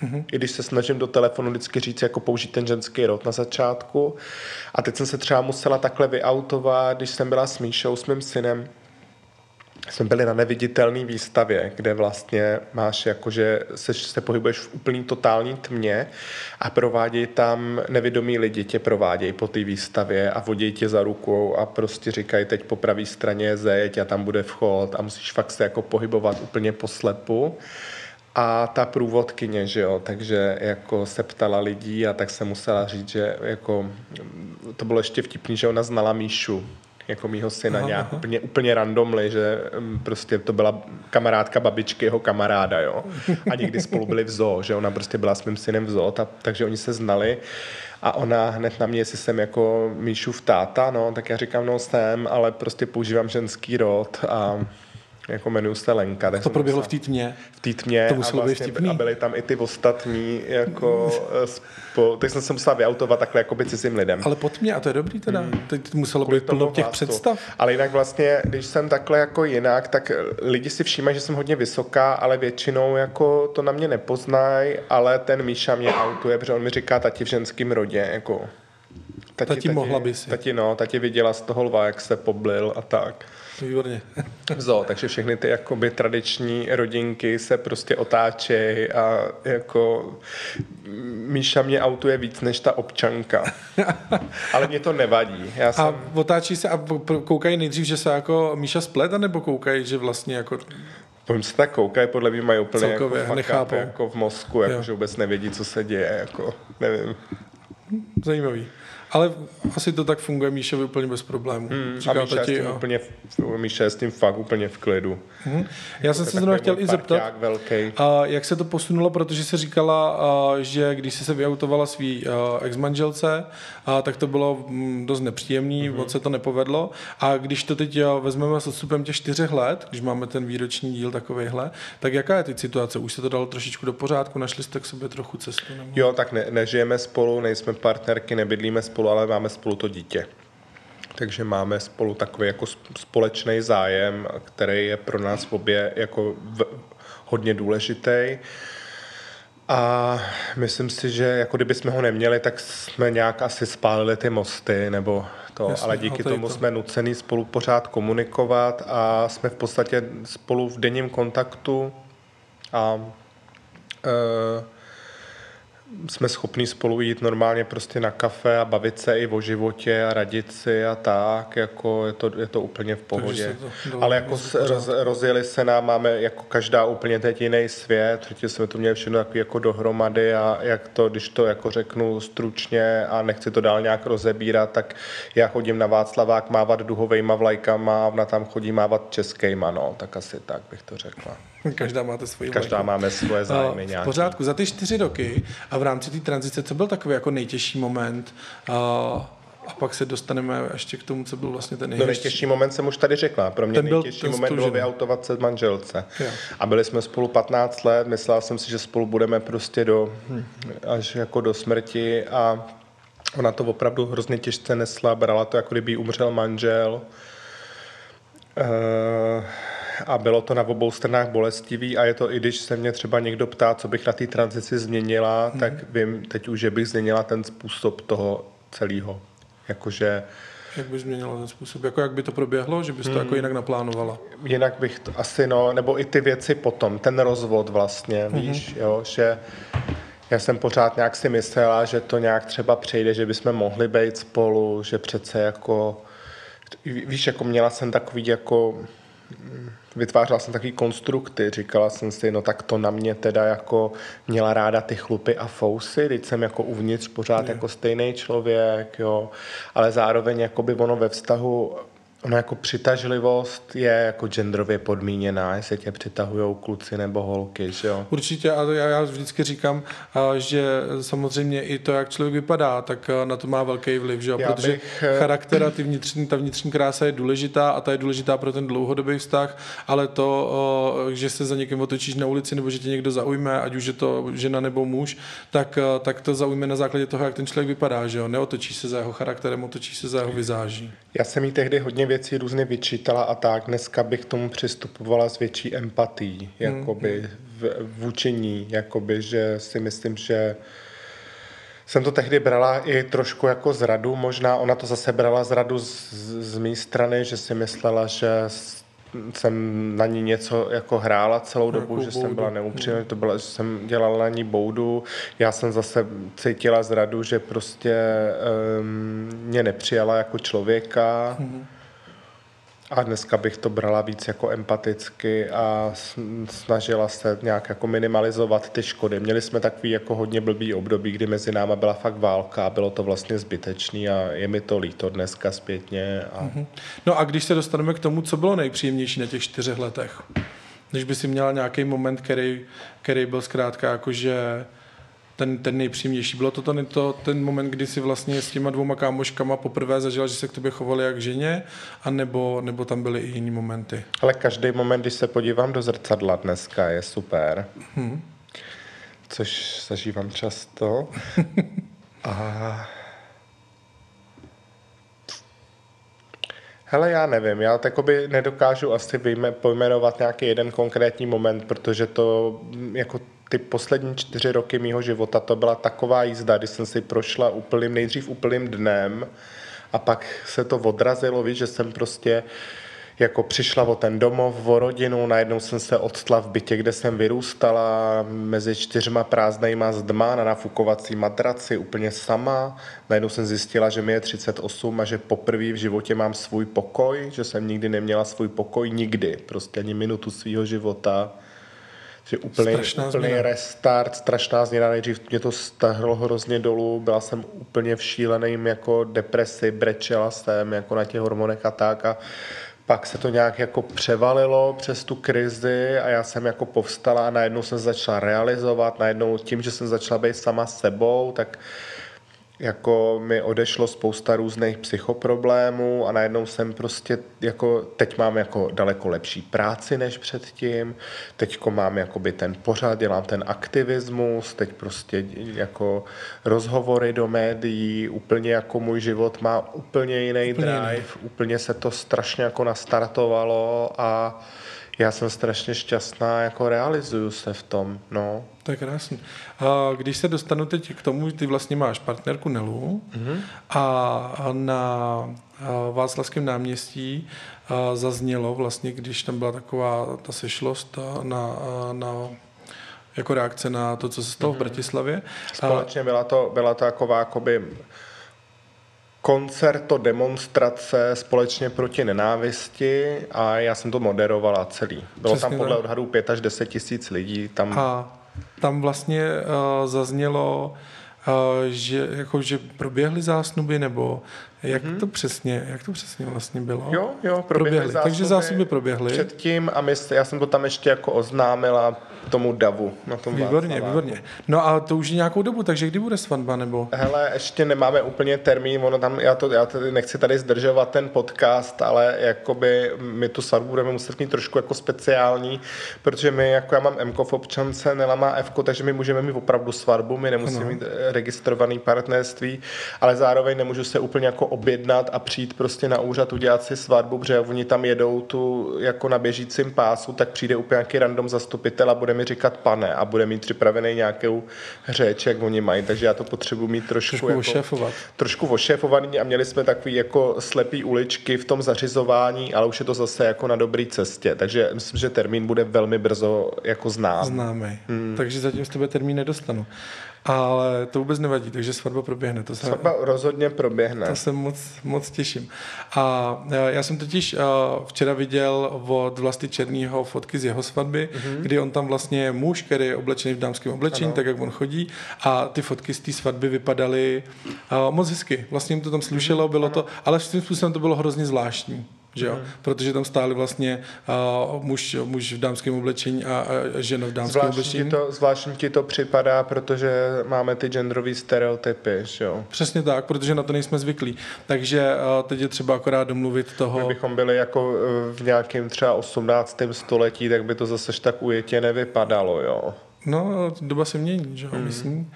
Speaker 1: Mm-hmm. I když se snažím do telefonu vždycky říct, jako použít ten ženský rod na začátku. A teď jsem se třeba musela takhle vyautovat, když jsem byla s Míšou, s mým synem, jsme byli na neviditelné výstavě, kde vlastně máš jako, že se, se pohybuješ v úplný totální tmě a provádějí tam nevědomí lidi, tě provádějí po té výstavě a vodí tě za rukou a prostě říkají, teď po pravé straně zeď a tam bude vchod a musíš fakt se jako pohybovat úplně poslepu. A ta průvodkyně, že jo, takže jako se ptala lidí a tak se musela říct, že jako to bylo ještě vtipný, že ona znala Míšu, jako mýho syna aha, nějak aha. Úplně, úplně randomly, že mm, prostě to byla kamarádka babičky, jeho kamaráda, jo. A někdy spolu byli v zoo, že ona prostě byla s mým synem v zoo, ta, takže oni se znali. A ona hned na mě, jestli jsem jako Míšův táta, no, tak já říkám, no jsem, ale prostě používám ženský rod a jako jmenuji se Lenka.
Speaker 2: Tak to proběhlo v té tmě?
Speaker 1: V té tmě
Speaker 2: to muselo
Speaker 1: a, vlastně,
Speaker 2: být
Speaker 1: a byli tam i ty ostatní, jako, spo, teď jsem se musela vyautovat takhle jako by cizím lidem.
Speaker 2: Ale po tmě, a to je dobrý teda, hmm. teď muselo Kvůli být plno těch hlastu. představ.
Speaker 1: Ale jinak vlastně, když jsem takhle jako jinak, tak lidi si všímají, že jsem hodně vysoká, ale většinou jako to na mě nepoznají, ale ten Míša mě autuje, protože on mi říká tati v ženském rodě, jako
Speaker 2: Tati, tati, tati mohla by si.
Speaker 1: Tati, no, tati viděla z toho lva, jak se poblil a tak.
Speaker 2: Výborně.
Speaker 1: Zo, takže všechny ty jakoby tradiční rodinky se prostě otáčejí a jako Míša mě autuje víc než ta občanka. Ale mě to nevadí. Já jsem...
Speaker 2: A otáčí se a koukají nejdřív, že se jako Míša splet, nebo koukají, že vlastně jako...
Speaker 1: Povím se tak koukají, podle mě mají úplně
Speaker 2: Celkově,
Speaker 1: jako,
Speaker 2: nechápou.
Speaker 1: jako v mozku, jako, že vůbec nevědí, co se děje, jako nevím.
Speaker 2: Zajímavý. Ale asi to tak funguje Míšovi úplně bez problémů.
Speaker 1: Hmm, a Míša, tati, tím úplně, Míša je s tím fakt úplně v klidu.
Speaker 2: Hmm. Já jsem se zrovna chtěl i zeptat,
Speaker 1: velký.
Speaker 2: A jak se to posunulo, protože se říkala, a, že když jsi se vyautovala svý exmanželce, a, tak to bylo m, dost nepříjemný, moc se to nepovedlo. A když to teď a, vezmeme s odstupem těch čtyřech let, když máme ten výroční díl takovejhle, tak jaká je teď situace? Už se to dalo trošičku do pořádku, našli jste k sobě trochu cestu? Nebo?
Speaker 1: Jo, tak ne, nežijeme spolu, nejsme partnerky, nebydlíme spolu ale máme spolu to dítě. Takže máme spolu takový jako společný zájem, který je pro nás obě jako v, hodně důležitý. A myslím si, že jako kdyby jsme ho neměli, tak jsme nějak asi spálili ty mosty, nebo to, Jasně, ale díky to tomu to. jsme nucený spolu pořád komunikovat a jsme v podstatě spolu v denním kontaktu a e, jsme schopni spolu jít normálně prostě na kafe a bavit se i o životě a radit si a tak, jako je to, je to úplně v pohodě. To Ale jako roz, rozjeli se nám, máme jako každá úplně teď jiný svět, protože jsme to měli všechno takový jako dohromady a jak to, když to jako řeknu stručně a nechci to dál nějak rozebírat, tak já chodím na Václavák mávat duhovejma vlajkama a ona tam chodí mávat českýma, no, tak asi tak bych to řekla.
Speaker 2: Každá máte svoji
Speaker 1: Každá vlajku. máme svoje zájmy
Speaker 2: nějaké. V pořádku, za ty čtyři roky a v rámci té tranzice, co byl takový jako nejtěžší moment? A pak se dostaneme ještě k tomu, co byl vlastně ten
Speaker 1: nejtěžší. No nejtěžší moment jsem už tady řekla. Pro mě ten byl nejtěžší ten moment bylo vyautovat se manželce. Jo. A byli jsme spolu 15 let, myslel jsem si, že spolu budeme prostě do, až jako do smrti a ona to opravdu hrozně těžce nesla, brala to, jako kdyby umřel manžel. Uh, a bylo to na obou stranách bolestivý a je to i když se mě třeba někdo ptá, co bych na té tranzici změnila, hmm. tak vím teď už, že bych změnila ten způsob toho celého. Jakože
Speaker 2: jak bys změnila ten způsob? Jako jak by to proběhlo, že bys to hmm. jako jinak naplánovala?
Speaker 1: Jinak bych to asi, no, nebo i ty věci potom, ten rozvod vlastně, hmm. víš, jo, že já jsem pořád nějak si myslela, že to nějak třeba přejde, že bychom mohli být spolu, že přece jako, víš, jako měla jsem takový jako vytvářela jsem takový konstrukty, říkala jsem si, no tak to na mě teda jako měla ráda ty chlupy a fousy, teď jsem jako uvnitř pořád je. jako stejný člověk, jo, ale zároveň jako by ono ve vztahu Ono jako přitažlivost je jako genderově podmíněná, jestli tě přitahují kluci nebo holky, že jo?
Speaker 2: Určitě a já, já vždycky říkám, že samozřejmě i to, jak člověk vypadá, tak na to má velký vliv, že jo? Já Protože bych... Eh, charakter a ty vnitřní, ta vnitřní krása je důležitá a ta je důležitá pro ten dlouhodobý vztah, ale to, že se za někým otočíš na ulici nebo že tě někdo zaujme, ať už je to žena nebo muž, tak, tak to zaujme na základě toho, jak ten člověk vypadá, že jo? Neotočíš se za jeho charakterem, otočíš se za jeho vizáží.
Speaker 1: Já jsem jí tehdy hodně věcí různě vyčítala a tak. Dneska bych k tomu přistupovala s větší empatí, jakoby hmm. v, vůči ní, jakoby, že si myslím, že jsem to tehdy brala i trošku jako zradu, možná ona to zase brala zradu z, z mé strany, že si myslela, že jsem na ní něco jako hrála celou dobu, Jakou že boudu. jsem byla neupřímná, to byla, že jsem dělala na ní boudu. Já jsem zase cítila zradu, že prostě um, mě nepřijala jako člověka. Mm-hmm a dneska bych to brala víc jako empaticky a snažila se nějak jako minimalizovat ty škody. Měli jsme takový jako hodně blbý období, kdy mezi náma byla fakt válka a bylo to vlastně zbytečný a je mi to líto dneska zpětně. A... Mm-hmm.
Speaker 2: No a když se dostaneme k tomu, co bylo nejpříjemnější na těch čtyřech letech? Když by si měla nějaký moment, který, který byl zkrátka jakože ten, ten nejpříjemnější. Bylo to ten, to ten moment, kdy si vlastně s těma dvouma kámoškama poprvé zažila, že se k tobě chovali jak ženě, a nebo, nebo tam byly i jiné momenty?
Speaker 1: Ale každý moment, když se podívám do zrcadla dneska, je super. Hmm. Což zažívám často. a... Hele, já nevím, já takoby nedokážu asi pojmenovat nějaký jeden konkrétní moment, protože to jako ty poslední čtyři roky mýho života to byla taková jízda, kdy jsem si prošla úplným, nejdřív úplným dnem a pak se to odrazilo, víš, že jsem prostě jako přišla o ten domov, o rodinu, najednou jsem se odstla v bytě, kde jsem vyrůstala, mezi čtyřma prázdnýma zdma na nafukovací matraci, úplně sama. Najednou jsem zjistila, že mi je 38 a že poprvé v životě mám svůj pokoj, že jsem nikdy neměla svůj pokoj, nikdy, prostě ani minutu svého života. Že úplný, úplný restart, strašná změna, nejdřív mě to stahlo hrozně dolů, byla jsem úplně v šíleným jako depresi, brečela jsem jako na těch hormonech a tak a pak se to nějak jako převalilo přes tu krizi a já jsem jako povstala a najednou jsem začala realizovat, najednou tím, že jsem začala být sama sebou, tak jako mi odešlo spousta různých psychoproblémů a najednou jsem prostě jako, teď mám jako daleko lepší práci než předtím, teďko mám jakoby ten pořad, dělám ten aktivismus, teď prostě jako rozhovory do médií, úplně jako můj život má úplně jiný úplně drive, jiný. úplně se to strašně jako nastartovalo a já jsem strašně šťastná, jako realizuju se v tom, no.
Speaker 2: To je krásný. A když se dostanu teď k tomu, ty vlastně máš partnerku Nelu mm-hmm. a na Václavském náměstí zaznělo vlastně, když tam byla taková ta sešlost na, na jako reakce na to, co se stalo mm-hmm. v mhm. Bratislavě.
Speaker 1: Společně byla to, byla to taková jakoby koncerto demonstrace společně proti nenávisti a já jsem to moderovala celý. Bylo Přesně tam podle tak. odhadů 5 až 10 tisíc lidí. Tam...
Speaker 2: A tam vlastně uh, zaznělo, uh, že, jako, že proběhly zásnuby, nebo jak mm-hmm. to přesně, jak to přesně vlastně bylo?
Speaker 1: Jo, jo, proběhly, proběhly.
Speaker 2: Zásnuby Takže zásnuby proběhly.
Speaker 1: Předtím a my, já jsem to tam ještě jako oznámila tomu davu. Na tom
Speaker 2: výborně, Václaváku. výborně. No a to už je nějakou dobu, takže kdy bude svatba nebo?
Speaker 1: Hele, ještě nemáme úplně termín, ono tam, já, to, já tady nechci tady zdržovat ten podcast, ale jakoby my tu svatbu budeme muset mít trošku jako speciální, protože my, jako já mám m v občance, Nela má F, takže my můžeme mít opravdu svatbu, my nemusíme ano. mít registrovaný partnerství, ale zároveň nemůžu se úplně jako objednat a přijít prostě na úřad udělat si svatbu, protože oni tam jedou tu jako na běžícím pásu, tak přijde úplně nějaký random zastupitel a bude mi říkat pane a bude mít připravený nějakou řeč, jak oni mají, takže já to potřebuji mít trošku, trošku jako,
Speaker 2: ošéfovat.
Speaker 1: trošku ošéfovaný a měli jsme takový jako slepý uličky v tom zařizování, ale už je to zase jako na dobré cestě, takže myslím, že termín bude velmi brzo jako znám.
Speaker 2: Známý, hmm. takže zatím z tebe termín nedostanu. Ale to vůbec nevadí, takže svatba proběhne. To
Speaker 1: se, svatba rozhodně proběhne.
Speaker 2: To se moc, moc těším. A e, já jsem totiž e, včera viděl od Vlasty Černýho fotky z jeho svatby, mm-hmm. kdy on tam vlastně je muž, který je oblečený v dámském oblečení, ano. tak jak on chodí. A ty fotky z té svatby vypadaly uh, moc hezky. Vlastně jim to tam slušelo, mm-hmm. bylo ano. to, ale v tím způsobem to bylo hrozně zvláštní že jo? Mm. Protože tam stáli vlastně uh, muž, muž v dámském oblečení a, a žena v dámském zvláštní oblečení.
Speaker 1: Ti to, zvláštní ti to připadá, protože máme ty genderové stereotypy, že jo?
Speaker 2: Přesně tak, protože na to nejsme zvyklí. Takže uh, teď je třeba akorát domluvit toho...
Speaker 1: Kdybychom byli jako e, v nějakém třeba 18. století, tak by to zase tak ujetě nevypadalo, jo?
Speaker 2: No, doba se mění, že jo, mm. myslím.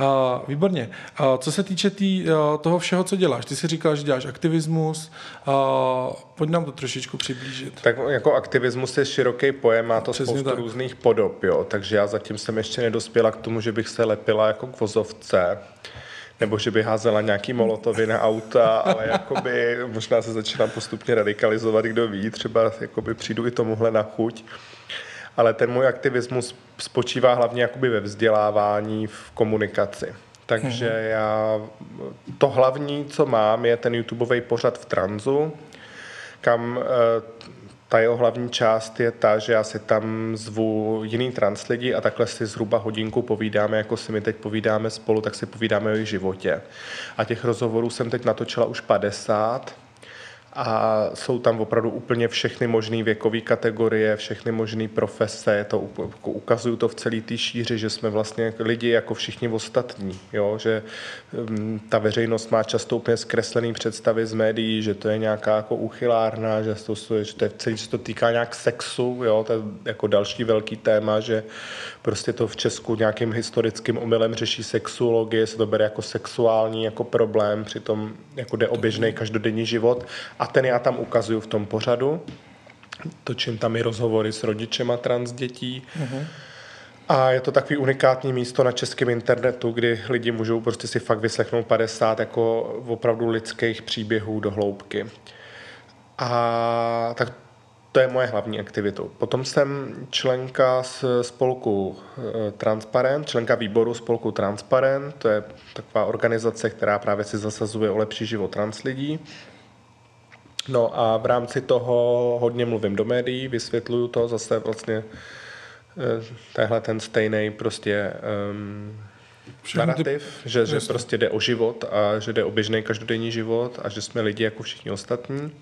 Speaker 2: Uh, výborně. Uh, co se týče tý, uh, toho všeho, co děláš, ty jsi říkal, že děláš aktivismus, uh, pojď nám to trošičku přiblížit.
Speaker 1: Tak jako aktivismus je široký pojem, má to Přesně spoustu tak. různých podob, jo, takže já zatím jsem ještě nedospěla k tomu, že bych se lepila jako k vozovce nebo že by házela nějaký molotovy na auta, ale jakoby možná se začínám postupně radikalizovat, kdo ví, třeba jakoby přijdu i tomuhle na chuť ale ten můj aktivismus spočívá hlavně jakoby ve vzdělávání, v komunikaci. Takže mm-hmm. já, to hlavní, co mám, je ten YouTubeový pořad v tranzu, kam eh, ta jeho hlavní část je ta, že já si tam zvu jiný trans lidi a takhle si zhruba hodinku povídáme, jako si my teď povídáme spolu, tak si povídáme o jejich životě. A těch rozhovorů jsem teď natočila už 50 a jsou tam opravdu úplně všechny možné věkové kategorie, všechny možné profese, to jako ukazuju to v celé té šíři, že jsme vlastně lidi jako všichni ostatní, jo? že um, ta veřejnost má často úplně zkreslený představy z médií, že to je nějaká jako uchylárna, že to, že to, je celý, že to týká nějak sexu, jo? to je jako další velký téma, že prostě to v Česku nějakým historickým omylem řeší sexuologie, se to bere jako sexuální jako problém, přitom jako jde o běžný každodenní život a ten já tam ukazuju v tom pořadu. Točím tam i rozhovory s rodičema trans dětí. Uh-huh. A je to takový unikátní místo na českém internetu, kdy lidi můžou prostě si fakt vyslechnout 50 jako opravdu lidských příběhů do hloubky. A tak to je moje hlavní aktivitou. Potom jsem členka z spolku eh, Transparent, členka výboru spolku Transparent, to je taková organizace, která právě si zasazuje o lepší život trans lidí. No a v rámci toho hodně mluvím do médií, vysvětluju to zase vlastně eh, téhle ten stejný prostě um, narrativ, ty... že, že prostě jde o život a že jde o běžný každodenní život a že jsme lidi jako všichni ostatní.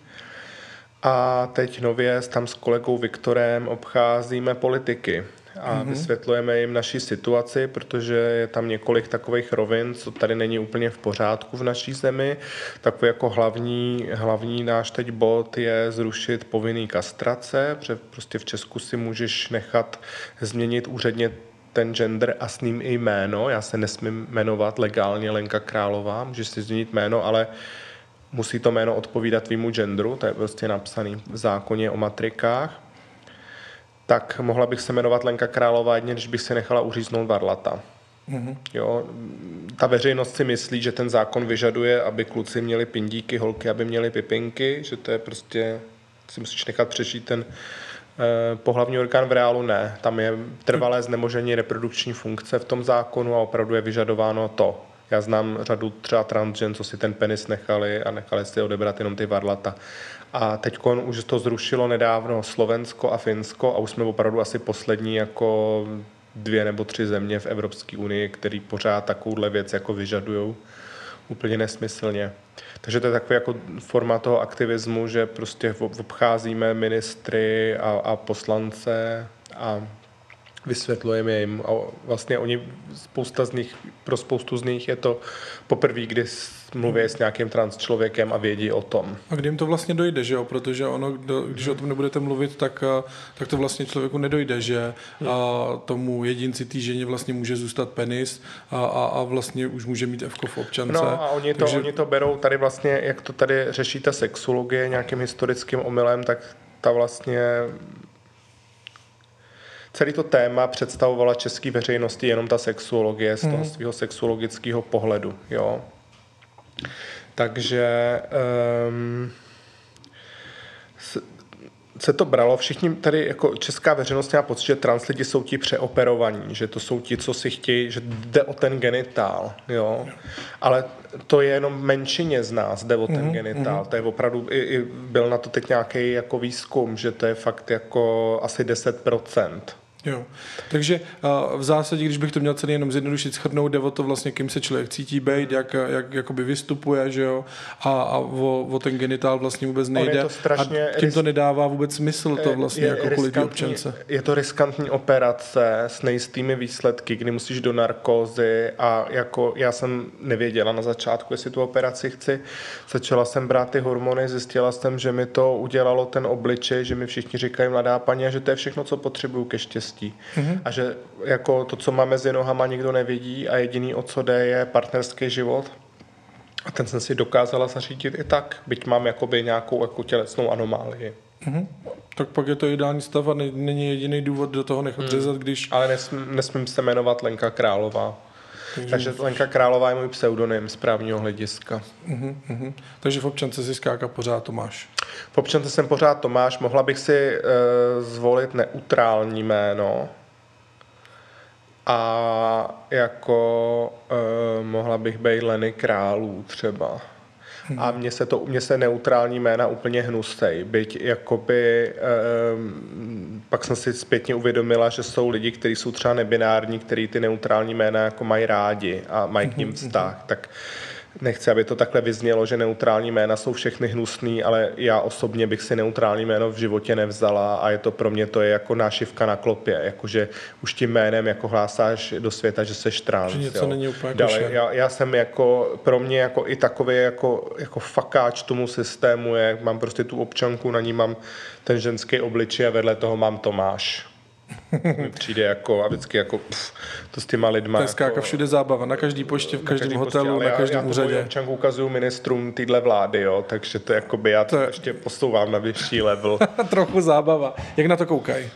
Speaker 1: A teď nově tam s kolegou Viktorem obcházíme politiky a mm-hmm. vysvětlujeme jim naši situaci, protože je tam několik takových rovin, co tady není úplně v pořádku v naší zemi. Takový jako hlavní, hlavní náš teď bod je zrušit povinný kastrace, protože prostě v Česku si můžeš nechat změnit úředně ten gender a s ním i jméno. Já se nesmím jmenovat legálně Lenka Králová, můžeš si změnit jméno, ale musí to jméno odpovídat tvýmu genderu, to je prostě napsaný v zákoně o matrikách, tak mohla bych se jmenovat Lenka Králová když bych si nechala uříznout varlata. Mm-hmm. Jo, ta veřejnost si myslí, že ten zákon vyžaduje, aby kluci měli pindíky, holky, aby měli pipinky, že to je prostě, si musíš nechat přežít ten eh, pohlavní orgán v reálu ne. Tam je trvalé znemožení reprodukční funkce v tom zákonu a opravdu je vyžadováno to. Já znám řadu třeba transgen, co si ten penis nechali a nechali si odebrat jenom ty varlata. A teď už to zrušilo nedávno Slovensko a Finsko a už jsme opravdu asi poslední jako dvě nebo tři země v Evropské unii, který pořád takovouhle věc jako vyžadují úplně nesmyslně. Takže to je takový jako forma toho aktivismu, že prostě obcházíme ministry a, a poslance a vysvětlujeme jim a vlastně oni, spousta z nich, pro spoustu z nich je to poprvé, kdy mluví s nějakým trans člověkem a vědí o tom.
Speaker 2: A kdy jim to vlastně dojde, že jo? Protože ono, když o tom nebudete mluvit, tak, tak to vlastně člověku nedojde, že a tomu jedinci té ženě vlastně může zůstat penis a, a, a vlastně už může mít F v občance.
Speaker 1: No a oni to, Takže... oni to berou tady vlastně, jak to tady řeší ta sexologie nějakým historickým omylem, tak ta vlastně celý to téma představovala české veřejnosti jenom ta sexuologie z toho hmm. svého sexuologického pohledu. Jo. Takže um, se to bralo, všichni tady jako česká veřejnost měla pocit, že trans lidi jsou ti přeoperovaní, že to jsou ti, co si chtějí, že jde o ten genitál, jo. Ale to je jenom menšině z nás, jde o ten mm-hmm. genitál. To je opravdu, i, i byl na to teď nějaký jako výzkum, že to je fakt jako asi 10%.
Speaker 2: Jo. Takže v zásadě, když bych to měl celý jenom zjednodušit, shrnout, jde o to vlastně, kým se člověk cítí být, jak, jak jakoby vystupuje, že jo, a, a o, o, ten genitál vlastně vůbec nejde. a tím to nedává vůbec smysl to vlastně je, jako kvůli občance.
Speaker 1: Je to riskantní operace s nejistými výsledky, kdy musíš do narkózy a jako já jsem nevěděla na začátku, jestli tu operaci chci. Začala jsem brát ty hormony, zjistila jsem, že mi to udělalo ten obličej, že mi všichni říkají mladá paní a že to je všechno, co potřebuju ke štěstí štěstí. Mm-hmm. A že jako to, co má mezi nohama, nikdo nevidí a jediný, o co jde, je partnerský život. A ten jsem si dokázala zařídit i tak, byť mám jakoby nějakou jako tělesnou anomálii. Mm-hmm.
Speaker 2: Tak pak je to ideální stav a není jediný důvod do toho nechat mm. když...
Speaker 1: Ale nesmím, nesmím se jmenovat Lenka Králová. Takže, Takže Lenka Králová je můj pseudonym z právního hlediska.
Speaker 2: Uh-huh, uh-huh. Takže v občance si skáka pořád Tomáš.
Speaker 1: V občance jsem pořád Tomáš. Mohla bych si uh, zvolit neutrální jméno. A jako uh, mohla bych být Leny Králů třeba. A mně se, to, mně se neutrální jména úplně hnusej, byť jakoby, um, pak jsem si zpětně uvědomila, že jsou lidi, kteří jsou třeba nebinární, kteří ty neutrální jména jako mají rádi a mají k ním mhm, vztah, mhm. tak nechci, aby to takhle vyznělo, že neutrální jména jsou všechny hnusný, ale já osobně bych si neutrální jméno v životě nevzala a je to pro mě to je jako nášivka na klopě, jakože už tím jménem jako hlásáš do světa, že seš trans. Že
Speaker 2: něco jo. není úplně Dále,
Speaker 1: já, já, jsem jako, pro mě jako i takový jako, jako fakáč tomu systému je, mám prostě tu občanku, na ní mám ten ženský obličej a vedle toho mám Tomáš přijde jako a vždycky jako pff, to s těma lidma.
Speaker 2: To je skáka jako, všude zábava, na každý poště, v každém hotelu, poště, na každém úřadě. Já,
Speaker 1: já ukazuju ministrům týhle vlády, jo, takže to jakoby já to, to ještě posouvám na vyšší level.
Speaker 2: Trochu zábava. Jak na to koukají?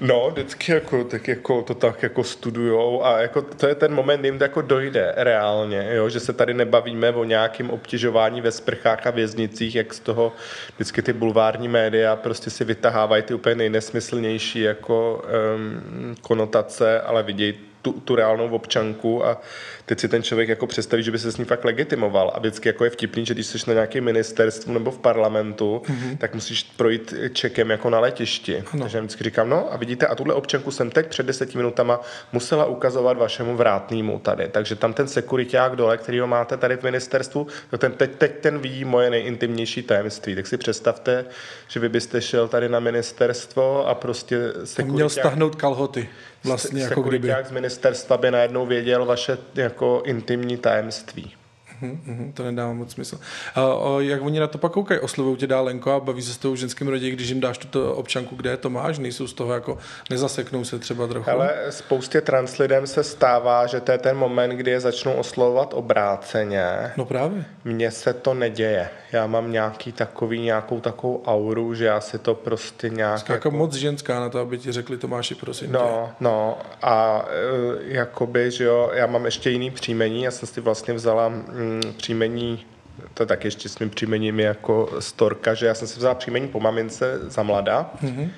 Speaker 1: No, vždycky jako, tak jako to tak jako studujou a jako to je ten moment, jim to jako dojde reálně, jo? že se tady nebavíme o nějakém obtěžování ve sprchách a věznicích, jak z toho vždycky ty bulvární média prostě si vytahávají ty úplně nejnesmyslnější jako um, konotace, ale vidějí tu, tu reálnou občanku a teď si ten člověk jako představí, že by se s ní fakt legitimoval. A vždycky jako je vtipný, že když jsi na nějakém ministerstvu nebo v parlamentu, mm-hmm. tak musíš projít čekem jako na letišti. Ano. Takže já vždycky říkám, no a vidíte, a tuhle občanku jsem teď před deseti minutama musela ukazovat vašemu vrátnému tady. Takže tam ten sekuriták dole, který ho máte tady v ministerstvu, to ten, teď, teď ten ví moje nejintimnější tajemství. Tak si představte, že vy byste šel tady na ministerstvo a prostě
Speaker 2: sekuriták... Měl stahnout kalhoty. Vlastně jako kdyby.
Speaker 1: z ministerstva by najednou věděl vaše jako intimní tajemství.
Speaker 2: Mm-hmm, to nedává moc smysl. A, a jak oni na to pak koukají? Oslovují tě dál Lenko a baví se s tou ženským rodině, když jim dáš tuto občanku, kde to máš? Nejsou z toho jako, nezaseknou se třeba trochu?
Speaker 1: Ale spoustě trans lidem se stává, že to je ten moment, kdy je začnou oslovovat obráceně.
Speaker 2: No právě.
Speaker 1: Mně se to neděje. Já mám nějaký takový, nějakou takovou auru, že já si to prostě nějak...
Speaker 2: Jsi jako moc ženská na to, aby ti řekli Tomáši, prosím
Speaker 1: No, tě. no a e, jakoby, že jo, já mám ještě jiný příjmení, já jsem si vlastně vzala mm, Mm, příjmení to tak ještě s mým příjmením je jako storka, že já jsem si vzal příjmení po mamince za mladá, mm-hmm.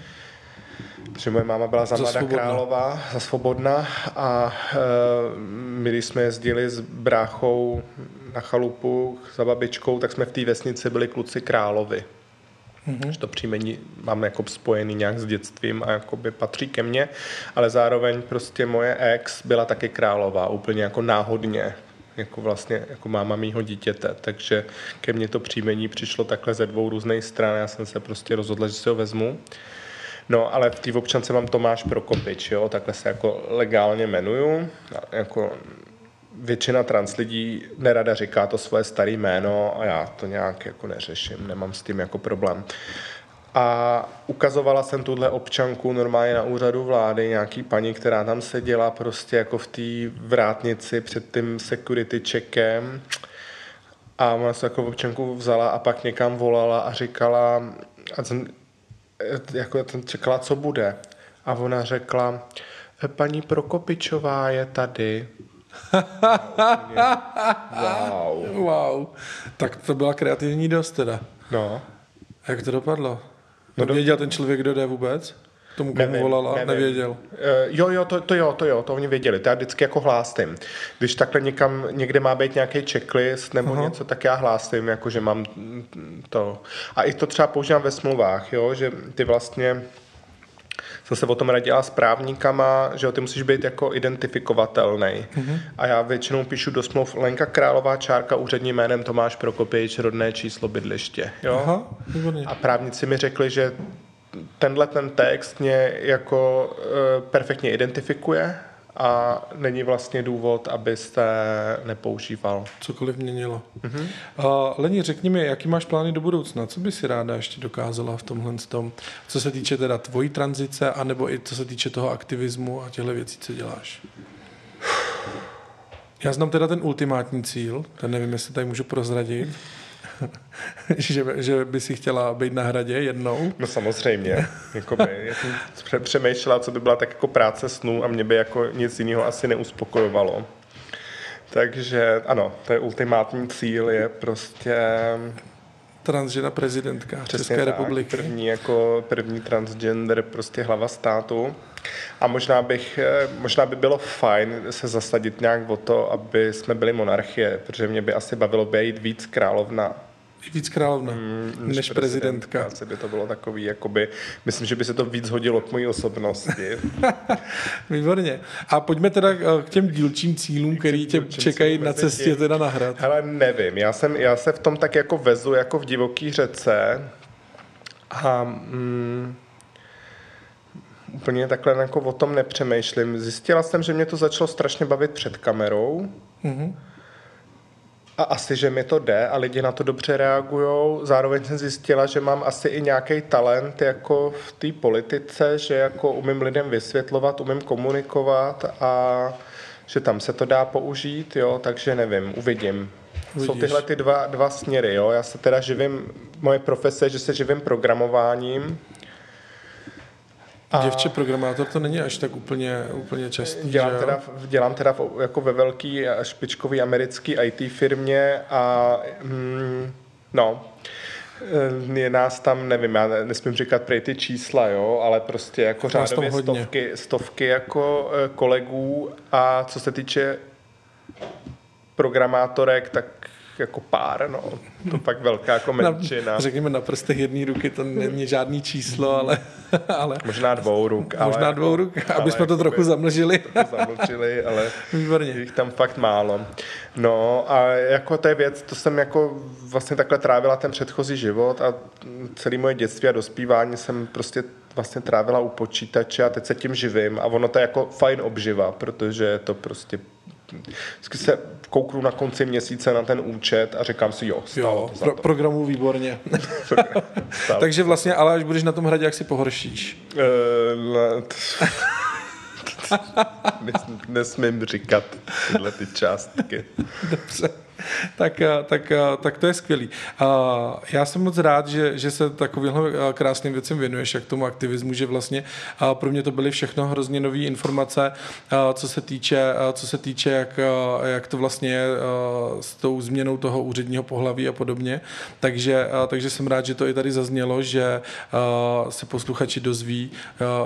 Speaker 1: Protože moje máma byla za, mladá králová, za svobodná a e, my, když jsme jezdili s bráchou na chalupu za babičkou, tak jsme v té vesnici byli kluci královi. Mm-hmm. Že to příjmení mám jako spojený nějak s dětstvím a jakoby patří ke mně, ale zároveň prostě moje ex byla taky králová, úplně jako náhodně jako vlastně jako máma mýho dítěte, takže ke mně to příjmení přišlo takhle ze dvou různých stran, já jsem se prostě rozhodl, že si ho vezmu. No, ale v té občance mám Tomáš Prokopič, jo, takhle se jako legálně jmenuju, jako většina trans lidí nerada říká to svoje staré jméno a já to nějak jako neřeším, nemám s tím jako problém. A ukazovala jsem tuhle občanku normálně na úřadu vlády, nějaký paní, která tam seděla prostě jako v té vrátnici před tím security checkem. A ona se jako občanku vzala a pak někam volala a říkala, a jsem, jako jsem čekala, co bude. A ona řekla, paní Prokopičová je tady.
Speaker 2: wow. Wow. Tak to byla kreativní dost teda.
Speaker 1: No.
Speaker 2: Jak to dopadlo? No věděl ten člověk, kdo jde vůbec? Tomu, komu nevím, volal a nevím. nevěděl. Uh,
Speaker 1: jo, jo, to, to jo, to jo, to oni věděli. To já vždycky jako hlásím. Když takhle někam, někde má být nějaký checklist nebo Aha. něco, tak já hlásím, jako že mám to. A i to třeba používám ve smlouvách, jo, že ty vlastně jsem se o tom radila s právníkama, že jo, ty musíš být jako identifikovatelný. Mm-hmm. A já většinou píšu do smluv Lenka Králová, čárka, úředním jménem Tomáš Prokopič, rodné číslo bydliště. Jo? Aha, a právníci mi řekli, že tenhle ten text mě jako uh, perfektně identifikuje a není vlastně důvod, abyste nepoužíval.
Speaker 2: Cokoliv měnilo. Mm-hmm. Uh, Leni, řekni mi, jaký máš plány do budoucna? Co by si ráda ještě dokázala v tomhle tom, co se týče teda tvojí tranzice, anebo i co se týče toho aktivismu a těchto věcí, co děláš? Já znám teda ten ultimátní cíl, ten nevím, jestli tady můžu prozradit. že, že by si chtěla být na hradě jednou?
Speaker 1: No samozřejmě. Jakoby, já jsem přemýšlela, co by byla tak jako práce snů a mě by jako nic jiného asi neuspokojovalo. Takže ano, to je ultimátní cíl, je prostě
Speaker 2: transžena prezidentka Přesně České tak, republiky.
Speaker 1: První, jako první transgender prostě hlava státu. A možná, bych, eh, možná by bylo fajn se zasadit nějak o to, aby jsme byli monarchie, protože mě by asi bavilo být víc královna
Speaker 2: víc královna mm, než, než prezidentka. prezidentka.
Speaker 1: by to bylo takový, jakoby, myslím, že by se to víc hodilo k mojí osobnosti.
Speaker 2: Výborně. A pojďme teda k těm dílčím cílům, který tě čekají na cestě teda na hrad.
Speaker 1: Hele, nevím. Já, jsem, já se v tom tak jako vezu jako v divoký řece a mm, úplně takhle jako o tom nepřemýšlím. Zjistila jsem, že mě to začalo strašně bavit před kamerou. Mm-hmm a asi, že mi to jde a lidi na to dobře reagují. Zároveň jsem zjistila, že mám asi i nějaký talent jako v té politice, že jako umím lidem vysvětlovat, umím komunikovat a že tam se to dá použít, jo, takže nevím, uvidím. Vidíš. Jsou tyhle ty dva, dva směry, jo. Já se teda živím, moje profese, že se živím programováním,
Speaker 2: A Děvče programátor to není až tak úplně, úplně častý,
Speaker 1: dělám
Speaker 2: že
Speaker 1: teda, dělám teda jako ve velký a špičkový americký IT firmě a mm, no, eh, je nás tam, nevím, já nesmím říkat prej ty čísla, jo, ale prostě jako řádově stovky, stovky jako eh, kolegů. A co se týče programátorek, tak jako pár, no. To pak velká jako menšina.
Speaker 2: Na, řekněme na prstech jedné ruky to není žádný číslo, ale... ale
Speaker 1: možná dvou ruk.
Speaker 2: Ale možná dvou ruk, aby jsme to trochu zamlžili.
Speaker 1: Trochu zamlžili, ale Výborně. jich tam fakt málo. No a jako to je věc, to jsem jako vlastně takhle trávila ten předchozí život a celý moje dětství a dospívání jsem prostě vlastně trávila u počítače a teď se tím živím a ono to je jako fajn obživa, protože to prostě se kouknu na konci měsíce na ten účet a říkám si, jo,
Speaker 2: jo to pro, programu výborně. Takže vlastně, ale až budeš na tom hradě, jak si pohoršíš? Uh,
Speaker 1: nesmím říkat tyhle ty částky.
Speaker 2: Dobře. tak, eh, tak, eh, tak to je skvělý. Já jsem moc rád, že, že se takovýmhle eh, krásným věcem věnuješ, jak tomu aktivismu, že vlastně pro mě to byly všechno hrozně nové informace, co se týče, co se týče jak, jak to vlastně je s tou změnou toho úředního pohlaví a podobně. Takže, takže jsem rád, že to i tady zaznělo, že se posluchači dozví,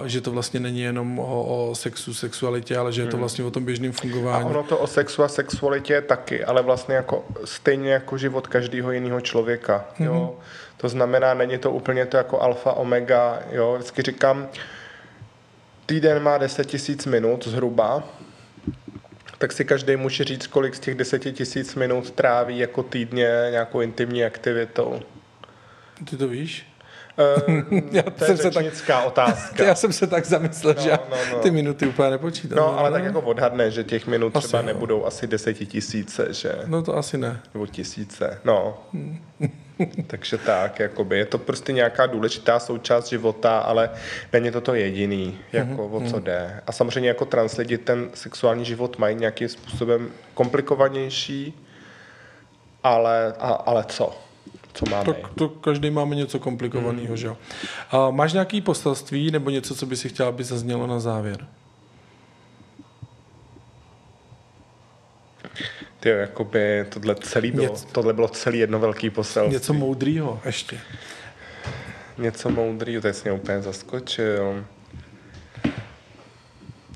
Speaker 2: že to vlastně není jenom o, o sexu, sexualitě, ale že je to hmm. vlastně o tom běžném fungování. A
Speaker 1: ono to o sexu a sexualitě je taky, ale vlastně jako stejně jako život každého jiného člověka. Mm-hmm. Jo? Mhm. To znamená, není to úplně to jako alfa, omega. Jo? Vždycky říkám, týden má 10 tisíc minut zhruba, tak si každý může říct, kolik z těch 10 tisíc minut tráví jako týdně nějakou intimní aktivitou.
Speaker 2: Ty to víš?
Speaker 1: Uh, já to je jsem se tak, otázka.
Speaker 2: Já jsem se tak zamyslel, no, že no, no. ty minuty úplně nepočítám.
Speaker 1: No, ale no. tak jako odhadne, že těch minut asi třeba no. nebudou asi desetitisíce, že?
Speaker 2: No to asi ne.
Speaker 1: Nebo tisíce, no. Takže tak, jakoby, je to prostě nějaká důležitá součást života, ale není to to jediný, jako mm-hmm. o co mhm. jde. A samozřejmě jako trans lidi ten sexuální život mají nějakým způsobem komplikovanější, ale, a, ale co? Co máme.
Speaker 2: Tak to každý máme něco komplikovaného, mm. že jo. A máš nějaký poselství nebo něco, co by si chtěl, aby zaznělo na závěr?
Speaker 1: Ty jakoby tohle, celý bylo, Něco, tohle bylo celý jedno velký poselství.
Speaker 2: Něco moudrýho ještě.
Speaker 1: Něco moudrýho, to jsi mě úplně zaskočil.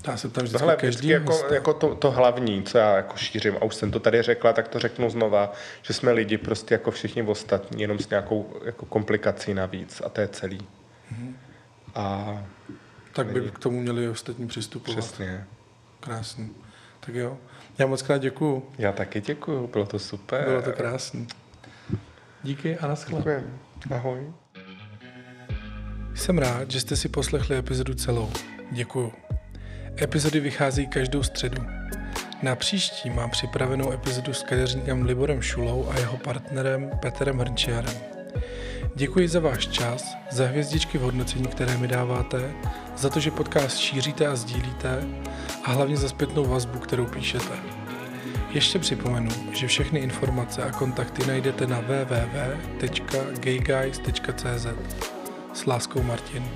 Speaker 2: Já se tam vždycky Tohle každý jako,
Speaker 1: jako to, to, hlavní, co já jako šířím, a už jsem to tady řekla, tak to řeknu znova, že jsme lidi prostě jako všichni ostatní, jenom s nějakou jako komplikací navíc a to je celý. Mm-hmm. A
Speaker 2: tak by k tomu měli ostatní přistupovat.
Speaker 1: Přesně.
Speaker 2: Krásný. Tak jo. Já moc krát děkuju.
Speaker 1: Já taky děkuju, bylo to super.
Speaker 2: Bylo to krásný. Díky a naschle.
Speaker 1: Ahoj.
Speaker 2: Jsem rád, že jste si poslechli epizodu celou. Děkuju. Epizody vycházejí každou středu. Na příští mám připravenou epizodu s kadeřníkem Liborem Šulou a jeho partnerem Petrem Hrnčiarem. Děkuji za váš čas, za hvězdičky v hodnocení, které mi dáváte, za to, že podcast šíříte a sdílíte a hlavně za zpětnou vazbu, kterou píšete. Ještě připomenu, že všechny informace a kontakty najdete na www.gayguys.cz S láskou Martin.